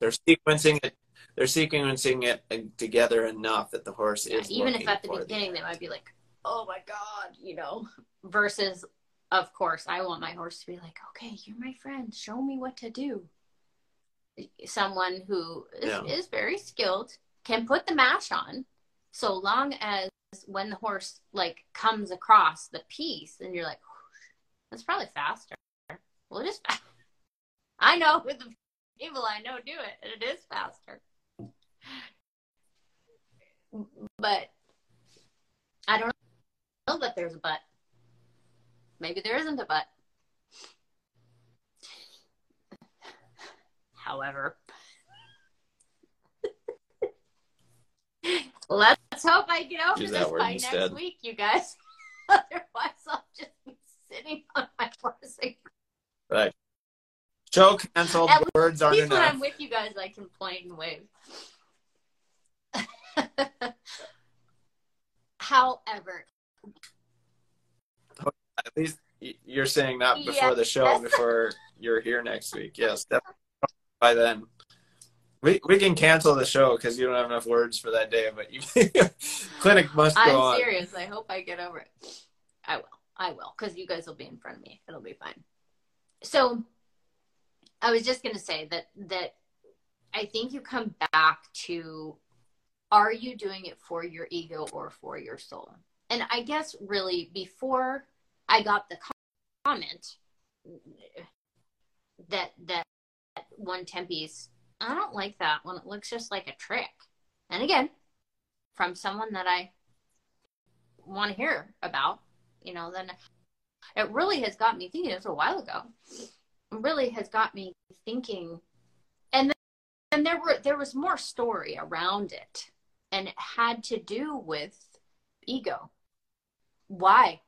they're sequencing it they're sequencing it uh, together enough that the horse yeah, is even if at the beginning the... they might be like oh my god you know versus of course i want my horse to be like okay you're my friend. Show me what to do someone who is, yeah. is very skilled can put the mash on so long as when the horse like comes across the peace and you're like that's probably faster. Well it is fast *laughs* i know with the people i know do it and it is faster. But i don't know that there's a but. Maybe there isn't a but however. *laughs* Let's hope I get over Use this by instead. next week, you guys. *laughs* Otherwise, I'll just be sitting on my horse. Right. Show canceled. At words aren't enough. when I'm with you guys, I can play and wave. *laughs* However, at least you're saying that before yes, the show, before you're here next week. Yes, definitely by then. We, we can cancel the show because you don't have enough words for that day, but you *laughs* clinic must go I'm on. I'm serious. I hope I get over it. I will. I will because you guys will be in front of me. It'll be fine. So I was just going to say that that I think you come back to are you doing it for your ego or for your soul? And I guess really before I got the comment that that one Tempis. I don't like that one. it looks just like a trick. And again, from someone that I want to hear about, you know, then it really has got me thinking. It was a while ago. Really has got me thinking, and then and there were there was more story around it, and it had to do with ego. Why?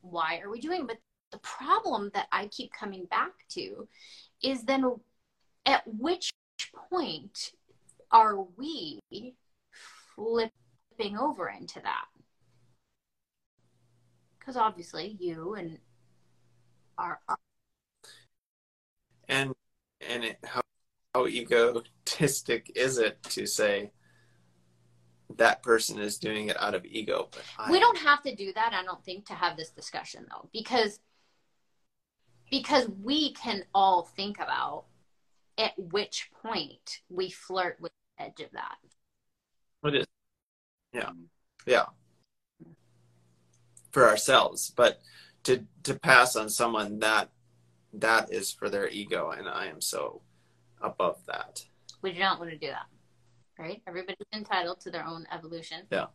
Why are we doing? But the problem that I keep coming back to is then at which point are we flipping over into that? Because obviously you and are, and and it, how how egotistic is it to say that person is doing it out of ego. But I, we don't have to do that, I don't think, to have this discussion though, because because we can all think about at which point we flirt with the edge of that. What is? Yeah, yeah, for ourselves, but to to pass on someone that that is for their ego, and I am so above that. We do not want to do that right? Everybody's entitled to their own evolution. Yeah.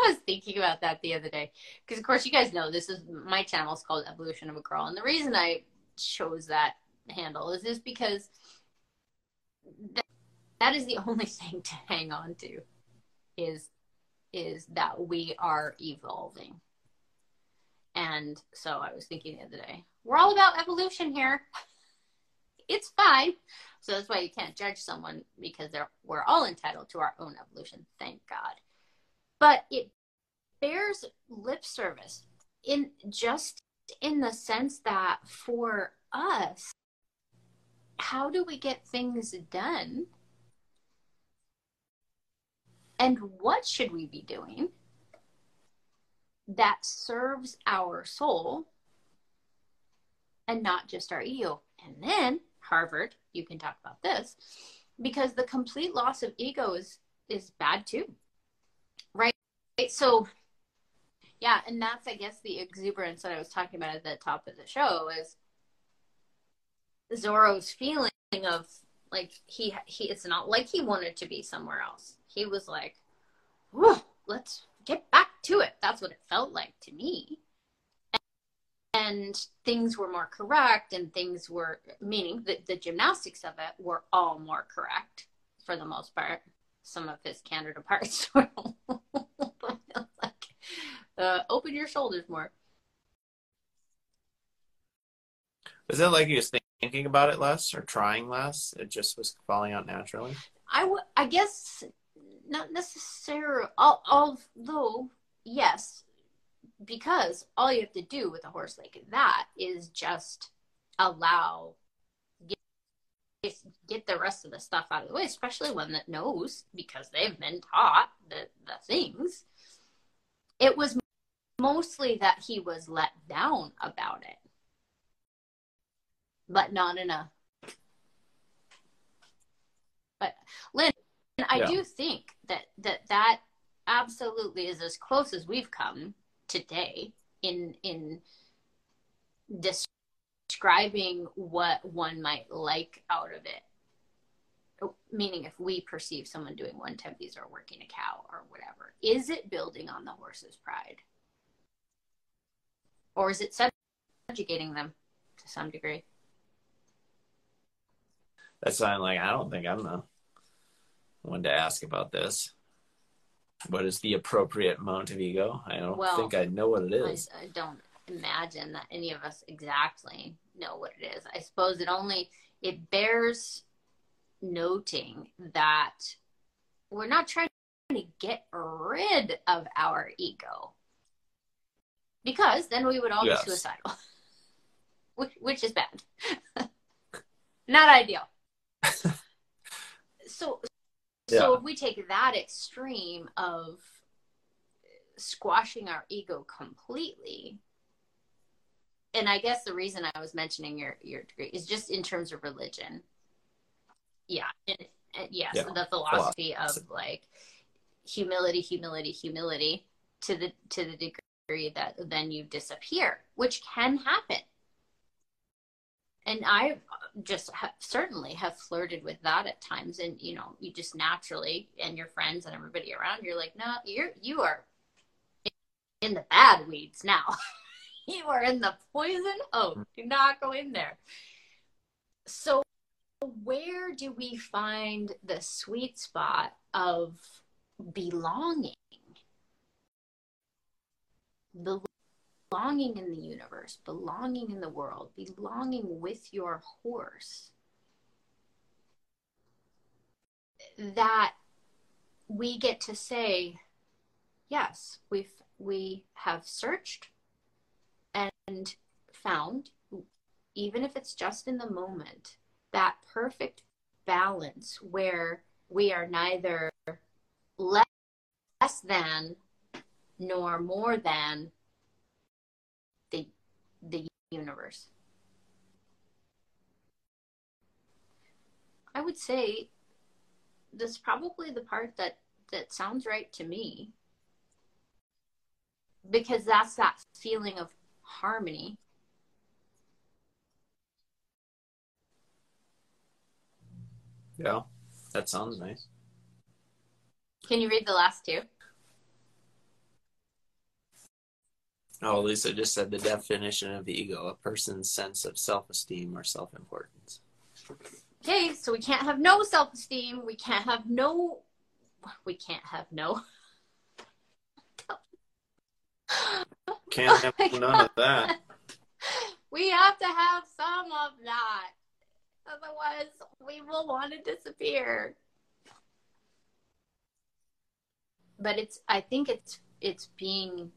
I was thinking about that the other day because, of course, you guys know this is my channel is called Evolution of a Girl, and the reason I chose that handle is just because that, that is the only *laughs* thing to hang on to is is that we are evolving. And so I was thinking the other day, we're all about evolution here. *laughs* It's fine. So that's why you can't judge someone because they're, we're all entitled to our own evolution, thank God. But it bears lip service in just in the sense that for us, how do we get things done? And what should we be doing that serves our soul and not just our ego? And then Harvard, you can talk about this, because the complete loss of ego is is bad too. So yeah, and that's I guess the exuberance that I was talking about at the top of the show is Zorro's feeling of like he he it's not like he wanted to be somewhere else. He was like, let's get back to it. That's what it felt like to me and things were more correct and things were meaning that the gymnastics of it were all more correct for the most part some of his canter departs *laughs* were uh, open your shoulders more. Was it like you was thinking about it less or trying less? It just was falling out naturally? I i guess not necessarily although yes because all you have to do with a horse like that is just allow get, get the rest of the stuff out of the way, especially one that knows because they've been taught the, the things. It was mostly that he was let down about it, but not in a. But Lynn, I yeah. do think that that that absolutely is as close as we've come today in in describing what one might like out of it meaning if we perceive someone doing one tempis or working a cow or whatever is it building on the horse's pride or is it subjugating them to some degree that's why i'm like i don't think i'm the one to ask about this what is the appropriate amount of ego? I don't well, think I know what it is. I, I, don't imagine that any of us exactly know what it is. I suppose it only it bears noting that we're not trying to get rid of our ego because then we would all yes. be suicidal, *laughs* which, which is bad, *laughs* not ideal. *laughs* so so if we take that extreme of squashing our ego completely, and I guess the reason I was mentioning your your degree is just in terms of religion. Yeah, and, and yes, yeah. the philosophy of like humility, humility, humility to the to the degree that then you disappear, which can happen and I just ha- certainly have flirted with that at times. And you know, you just naturally, and your friends and everybody around, you're like, no, you're you are in the bad weeds now. *laughs* you are in the poison oak. Mm-hmm. Do not go in there. So, where do we find the sweet spot of belonging? Belonging in the universe, belonging in the world, belonging with your horse. That we get to say, yes, we've we have searched and found, even if it's just in the moment, that perfect balance where we are neither less than nor more than the the universe. I would say that's probably the part that that sounds right to me. Because that's that feeling of harmony. Yeah that sounds nice. Can you read the last two oh lisa just said the definition of ego a person's sense of self-esteem or self-importance. Okay so we can't have no self-esteem. We can't have no we can't have no. Can't have *laughs* oh none of that. We have to have some of that. Otherwise we will want to disappear. But it's i think it's it's being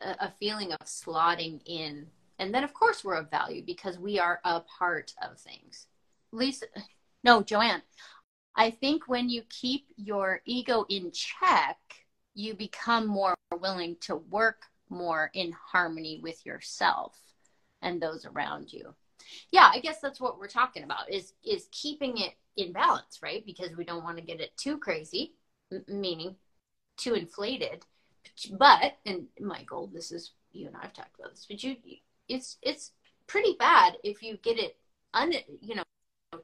a, a feeling of slotting in. And then of course we're of value because we are a part of things. Lisa no joanne i think when you keep your ego in check you become more willing to work more in harmony with yourself and those around you. Yeah i guess that's what we're talking about is is keeping it in balance right? Because we don't want to get it too crazy m- meaning too inflated but and michael this is you and i've talked about this but you it's it's pretty bad if you get it un you know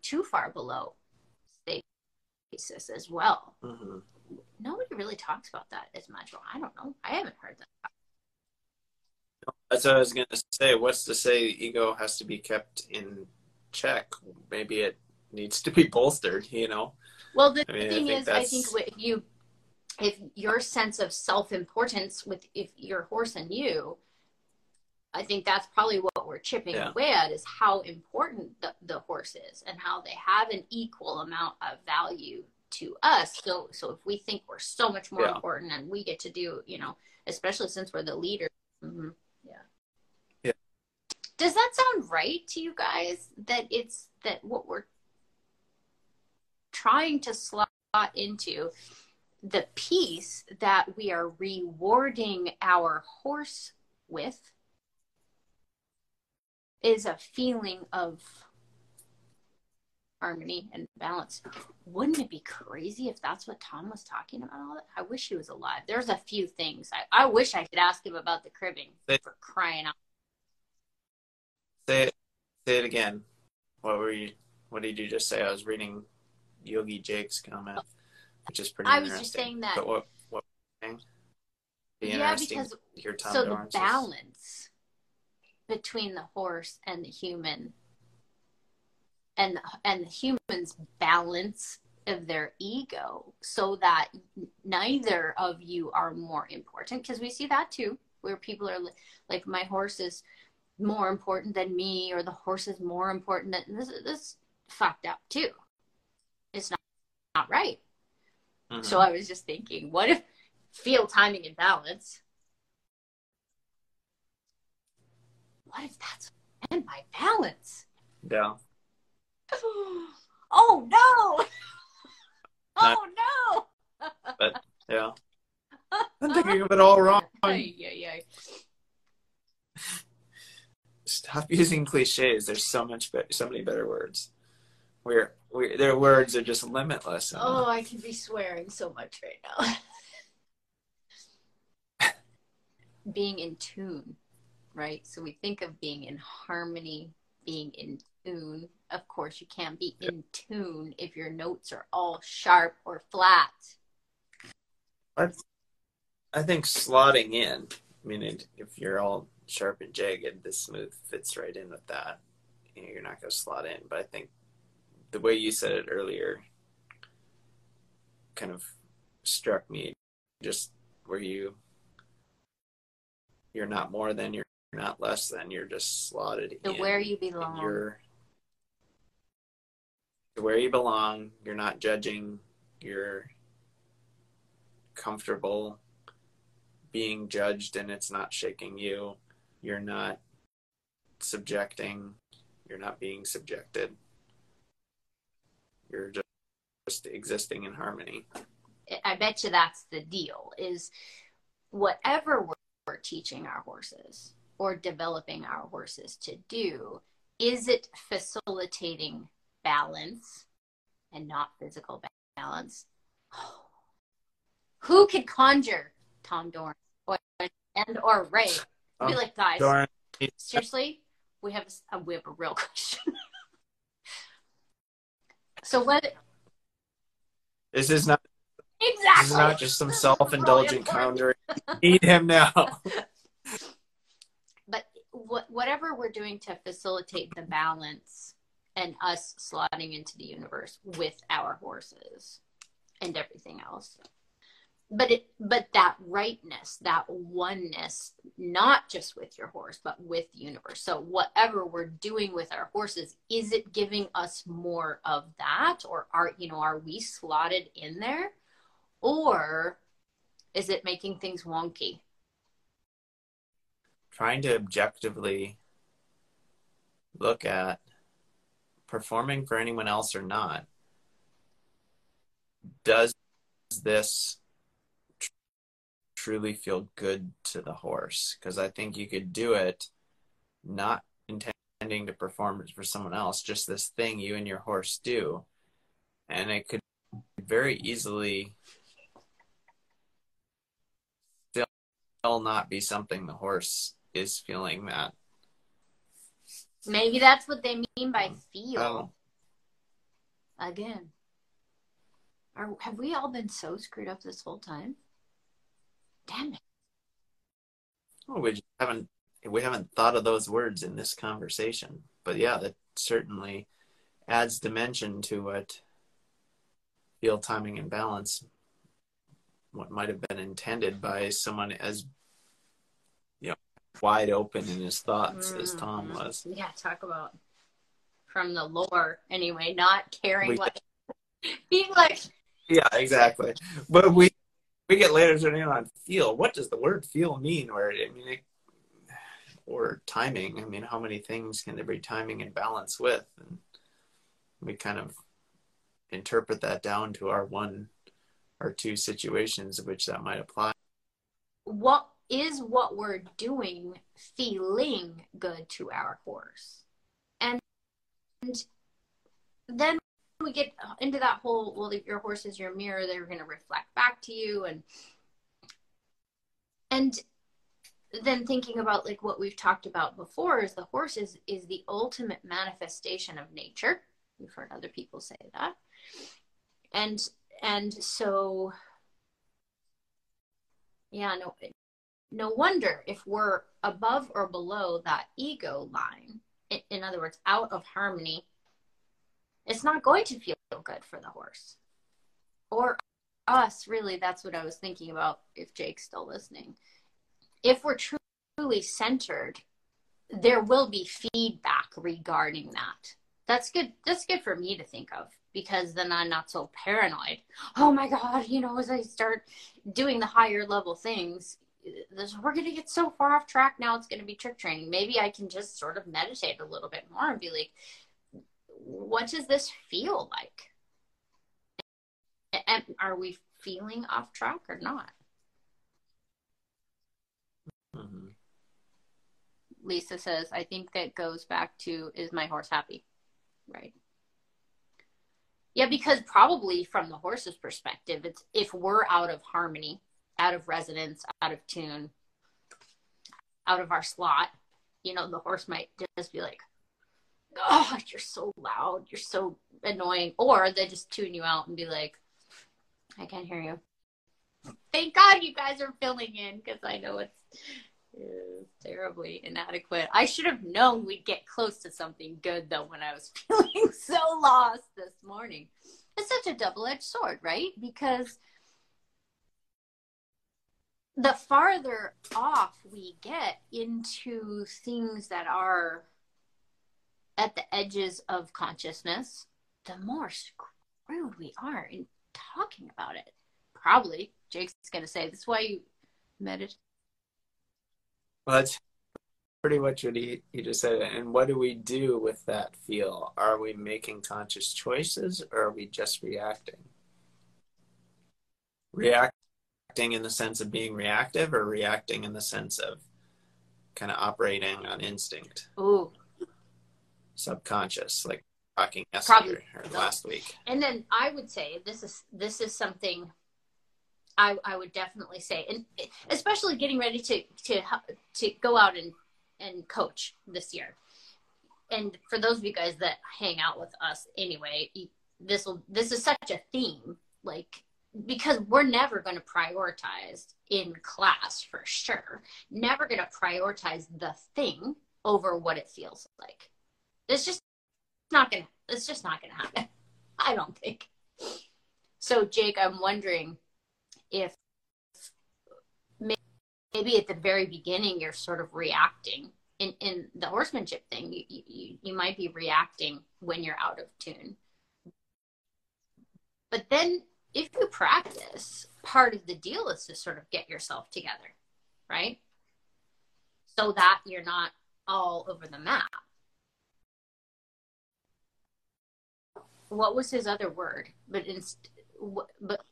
too far below state stasis as well mm-hmm. nobody really talks about that as much well i don't know i haven't heard that that's what I was going to say. What's to say ego has to be kept in check? Maybe it needs to be bolstered, you know? Well, the I mean, thing I is, that's... I think if you, if your sense of self-importance with if your horse and you, I think that's probably what we're chipping yeah. away at is how important the, the horse is and how they have an equal amount of value to us. So, so if we think we're so much more yeah. important and we get to do, you know, especially since we're the leader. Mm-hmm does that sound right to you guys? That it's that what we're trying to slot into the piece that we are rewarding our horse with is a feeling of harmony and balance. Wouldn't it be crazy if that's what Tom was talking about all that? I wish he was alive. There's a few things. I, I wish I could ask him about the cribbing for crying out Say it, say it again. What were you? What did you just say? I was reading Yogi Jake's comment, oh, which is pretty. I was just saying that. But what? What? yeah, because so the balance between the horse and the human, and and the human's balance of their ego, so that neither of you are more important. Because we see that too, where people are like, my horse is more important than me or the horse is more important than this this fucked up too it's not not right mm-hmm. so i was just thinking what if feel timing and balance? What if that's meant by balance? Yeah. *sighs* Oh no. *laughs* Oh no. *laughs* But yeah. *laughs* I'm thinking of it all wrong. Yeah yeah stop using cliches. There's so much, be- so many better words. We're, we their words are just limitless. Oh, I could be swearing so much right now. *laughs* being in tune, right? So we think of being in harmony, being in tune. Of course, you can't be in tune if your notes are all sharp or flat. I, I think slotting in. I mean, if you're all sharp and jagged, the smooth fits right in with that. You know, you're not going to slot in. But I think the way you said it earlier kind of struck me just where you you're not more than you're not less than you're just slotted the in where you belong you're where you belong you're not judging you're comfortable being judged and it's not shaking you you're not subjecting, you're not being subjected. You're just, just existing in harmony. I bet you that's the deal is whatever we're, we're teaching our horses or developing our horses to do, is it facilitating balance and not physical balance? Who could conjure Tom Dorrance or, and or Ray? Be um, like, guys, Dorrance. seriously, we have a, we have a real *laughs* question. So what? This is not exactly. This is not just some self-indulgent conjuring. Eat him now. *laughs* but what, whatever we're doing to facilitate the balance and us slotting into the universe with our horses and everything else but it but that rightness that oneness not just with your horse but with the universe. So whatever we're doing with our horses is it giving us more of that? Or are you know are we slotted in there? Or is it making things wonky? Trying to objectively look at performing for anyone else or not. Does this truly feel good to the horse because I think you could do it not intending to perform it for someone else, just this thing you and your horse do. And it could very easily still not be something the horse is feeling that. Maybe that's what they mean by feel. Again. Are, have we all been so screwed up this whole time? Damn it. Well, we haven't we haven't thought of those words in this conversation, but yeah, that certainly adds dimension to what field timing and balance what might have been intended by someone as you know wide open in his thoughts mm-hmm. as Tom was. Yeah, talk about from the lore anyway, not caring we, what *laughs* being like Yeah, exactly. But we we get later in on feel. What does the word feel mean? Or I mean, it, or timing. I mean, how many things can there be timing and balance with? And we kind of interpret that down to our one or two situations in which that might apply. What is what we're doing feeling good to our horse? And, and then we get into that whole well your horse is your mirror they're going to reflect back to you and and then thinking about like what we've talked about before is the horse is is the ultimate manifestation of nature. We've heard other people say that. And and so yeah no no wonder if we're above or below that ego line in, in other words out of harmony it's not going to feel good for the horse. Or us really that's what i was thinking about if jake's still listening. If we're truly centered there will be feedback regarding that. That's good that's good for me to think of because then i'm not so paranoid. Oh my god you know as i start doing the higher level things this, we're going to get so far off track now it's going to be trick training. Maybe i can just sort of meditate a little bit more and be like what does this feel like? And are we feeling off track or not? Mm-hmm. Lisa says, I think that goes back to is my horse happy? Right. Yeah, because probably from the horse's perspective, it's if we're out of harmony, out of resonance, out of tune, out of our slot, you know, the horse might just be like, oh, you're so loud, you're so annoying. Or they just tune you out and be like, I can't hear you. Thank God you guys are filling in because I know it's, terribly inadequate. I should have known we'd get close to something good though when I was *laughs* feeling so lost this morning. It's such a double edged sword, right? Because the farther off we get into things that are at the edges of consciousness, the more screwed we are in talking about it. Probably, Jake's going to say, "That's why you meditate." Well, that's pretty much what he, he just said. And what do we do with that feel? Are we making conscious choices or are we just reacting? reacting in the sense of being reactive or reacting in the sense of kind of operating on instinct Ooh. Subconscious like talking yesterday Probably. or last week and then i would say this is this is something I, I would definitely say, and especially getting ready to to to go out and and coach this year. And for those of you guys that hang out with us anyway, this will this is such a theme, like because we're never going to prioritize in class for sure. Never going to prioritize the thing over what it feels like. It's just not gonna. It's just not gonna happen. *laughs* I don't think. So, Jake, I'm wondering if maybe at the very beginning you're sort of reacting in, in the horsemanship thing you, you, you might be reacting when you're out of tune but then if you practice part of the deal is to sort of get yourself together right so that you're not all over the map what was his other word? But inst- but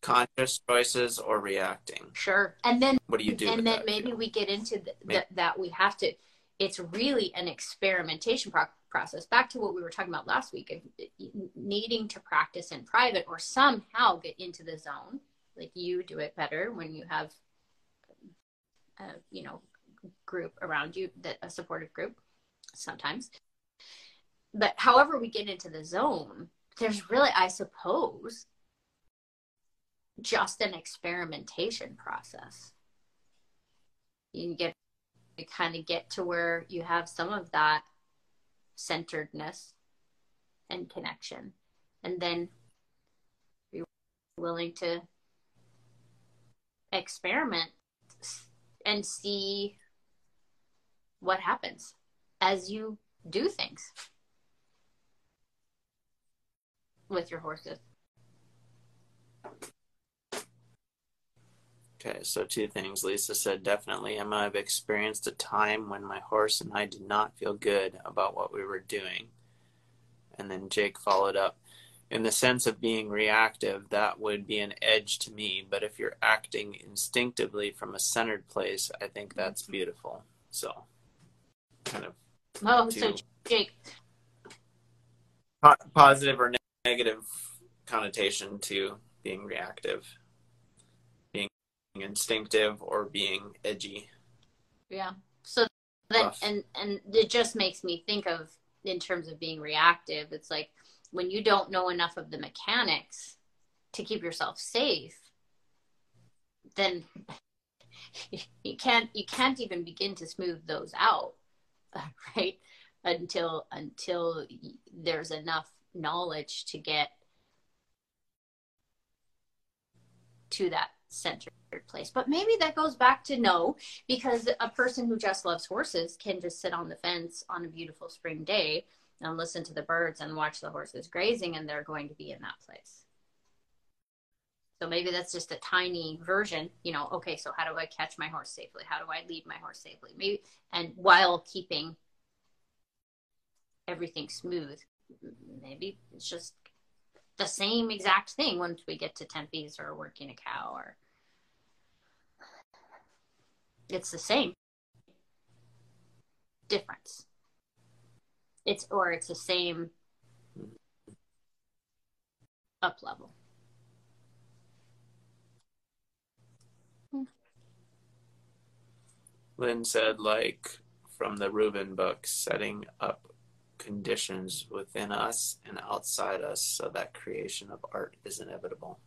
conscious choices or reacting. Sure. And then what do you do and then maybe we get into the, the, that we have to it's really an experimentation pro- process. Back to what we were talking about last week of needing to practice in private or somehow get into the zone like you do it better when you have a you know group around you that a supportive group sometimes but however we get into the zone there's really i suppose just an experimentation process. You get to kind of get to where you have some of that centeredness and connection. And then be willing to experiment and see what happens as you do things with your horses. Okay, so two things. Lisa said, definitely, Emma, I've experienced a time when my horse and I did not feel good about what we were doing. And then Jake followed up, in the sense of being reactive, that would be an edge to me. But if you're acting instinctively from a centered place, I think that's mm-hmm. beautiful. So, kind of. Oh, so Jake. Po- positive or negative connotation to being reactive being instinctive or being edgy. Yeah. So then, Rough. and and it just makes me think of in terms of being reactive. It's like when you don't know enough of the mechanics to keep yourself safe, then *laughs* you can't you can't even begin to smooth those out, *laughs* right? Until until there's enough knowledge to get to that center place. But maybe that goes back to no, because a person who just loves horses can just sit on the fence on a beautiful spring day and listen to the birds and watch the horses grazing, and they're going to be in that place. So maybe that's just a tiny version, you know, okay, so how do I catch my horse safely? How do I lead my horse safely? Maybe, and while keeping everything smooth, maybe it's just the same exact thing once we get to tempis or working a cow or it's the same difference. It's or it's the same up level. Lynn said, like from the Rubin book, setting up conditions within us and outside us so that creation of art is inevitable.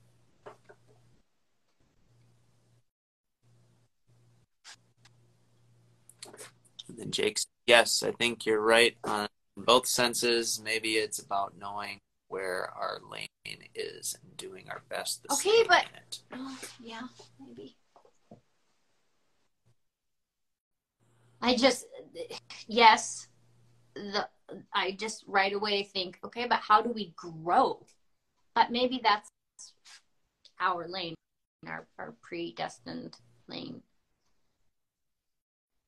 And then Jake's, yes, I think you're right on both senses. Maybe it's about knowing where our lane is and doing our best. okay, but oh, yeah, maybe. I just yes, the I just right away think, okay, but how do we grow? But maybe that's our lane, our, our predestined lane.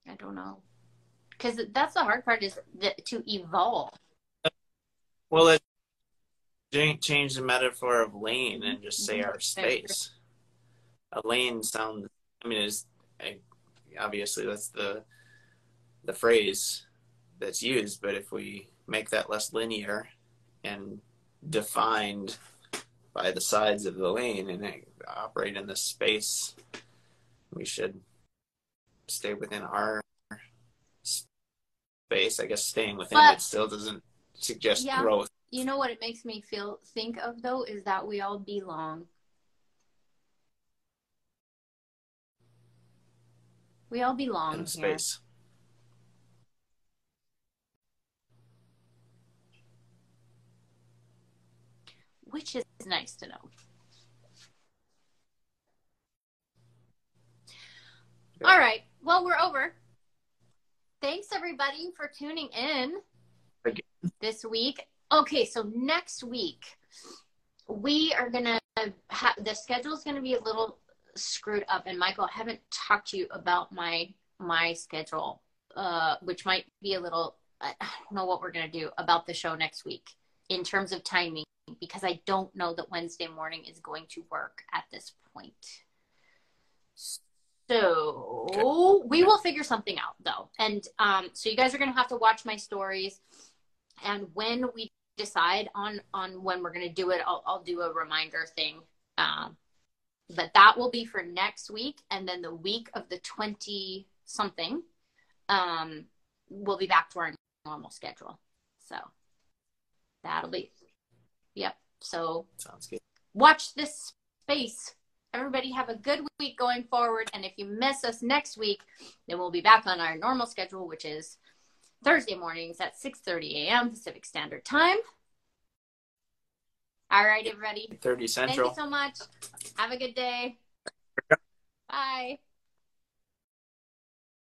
I don't know because that's the hard part is to evolve well it, change the metaphor of lane and just say our mm-hmm. space. A lane sounds. I mean, is obviously that's the the phrase that's used, but if we make that less linear and defined by the sides of the lane and operate in this space, we should stay within our space. I guess staying within but, it still doesn't suggest yeah, growth. You know what it makes me feel think of though is that we all belong. We all belong in space. Which is nice to know. Yeah. All right. Well, we're over. Thanks everybody for tuning in this week. Okay, so next week we are gonna have the schedule is gonna be a little screwed up. And Michael, I haven't talked to you about my my schedule, uh, which might be a little. I don't know what we're gonna do about the show next week in terms of timing because I don't know that Wednesday morning is going to work at this point. So okay. we will figure something out though. And um, so you guys are gonna have to watch my stories. And when we decide on on when we're gonna do it, I'll, I'll do a reminder thing. Um, but that will be for next week, and then the week of the twenty something, um, we'll be back to our normal schedule. So that'll be, yep. So sounds good. Watch this space Everybody have a good week going forward. And if you miss us next week, then we'll be back on our normal schedule, which is Thursday mornings at 6:30 a.m. Pacific Standard Time. All right, everybody. 30 Central. Thank you so much. Have a good day. Bye.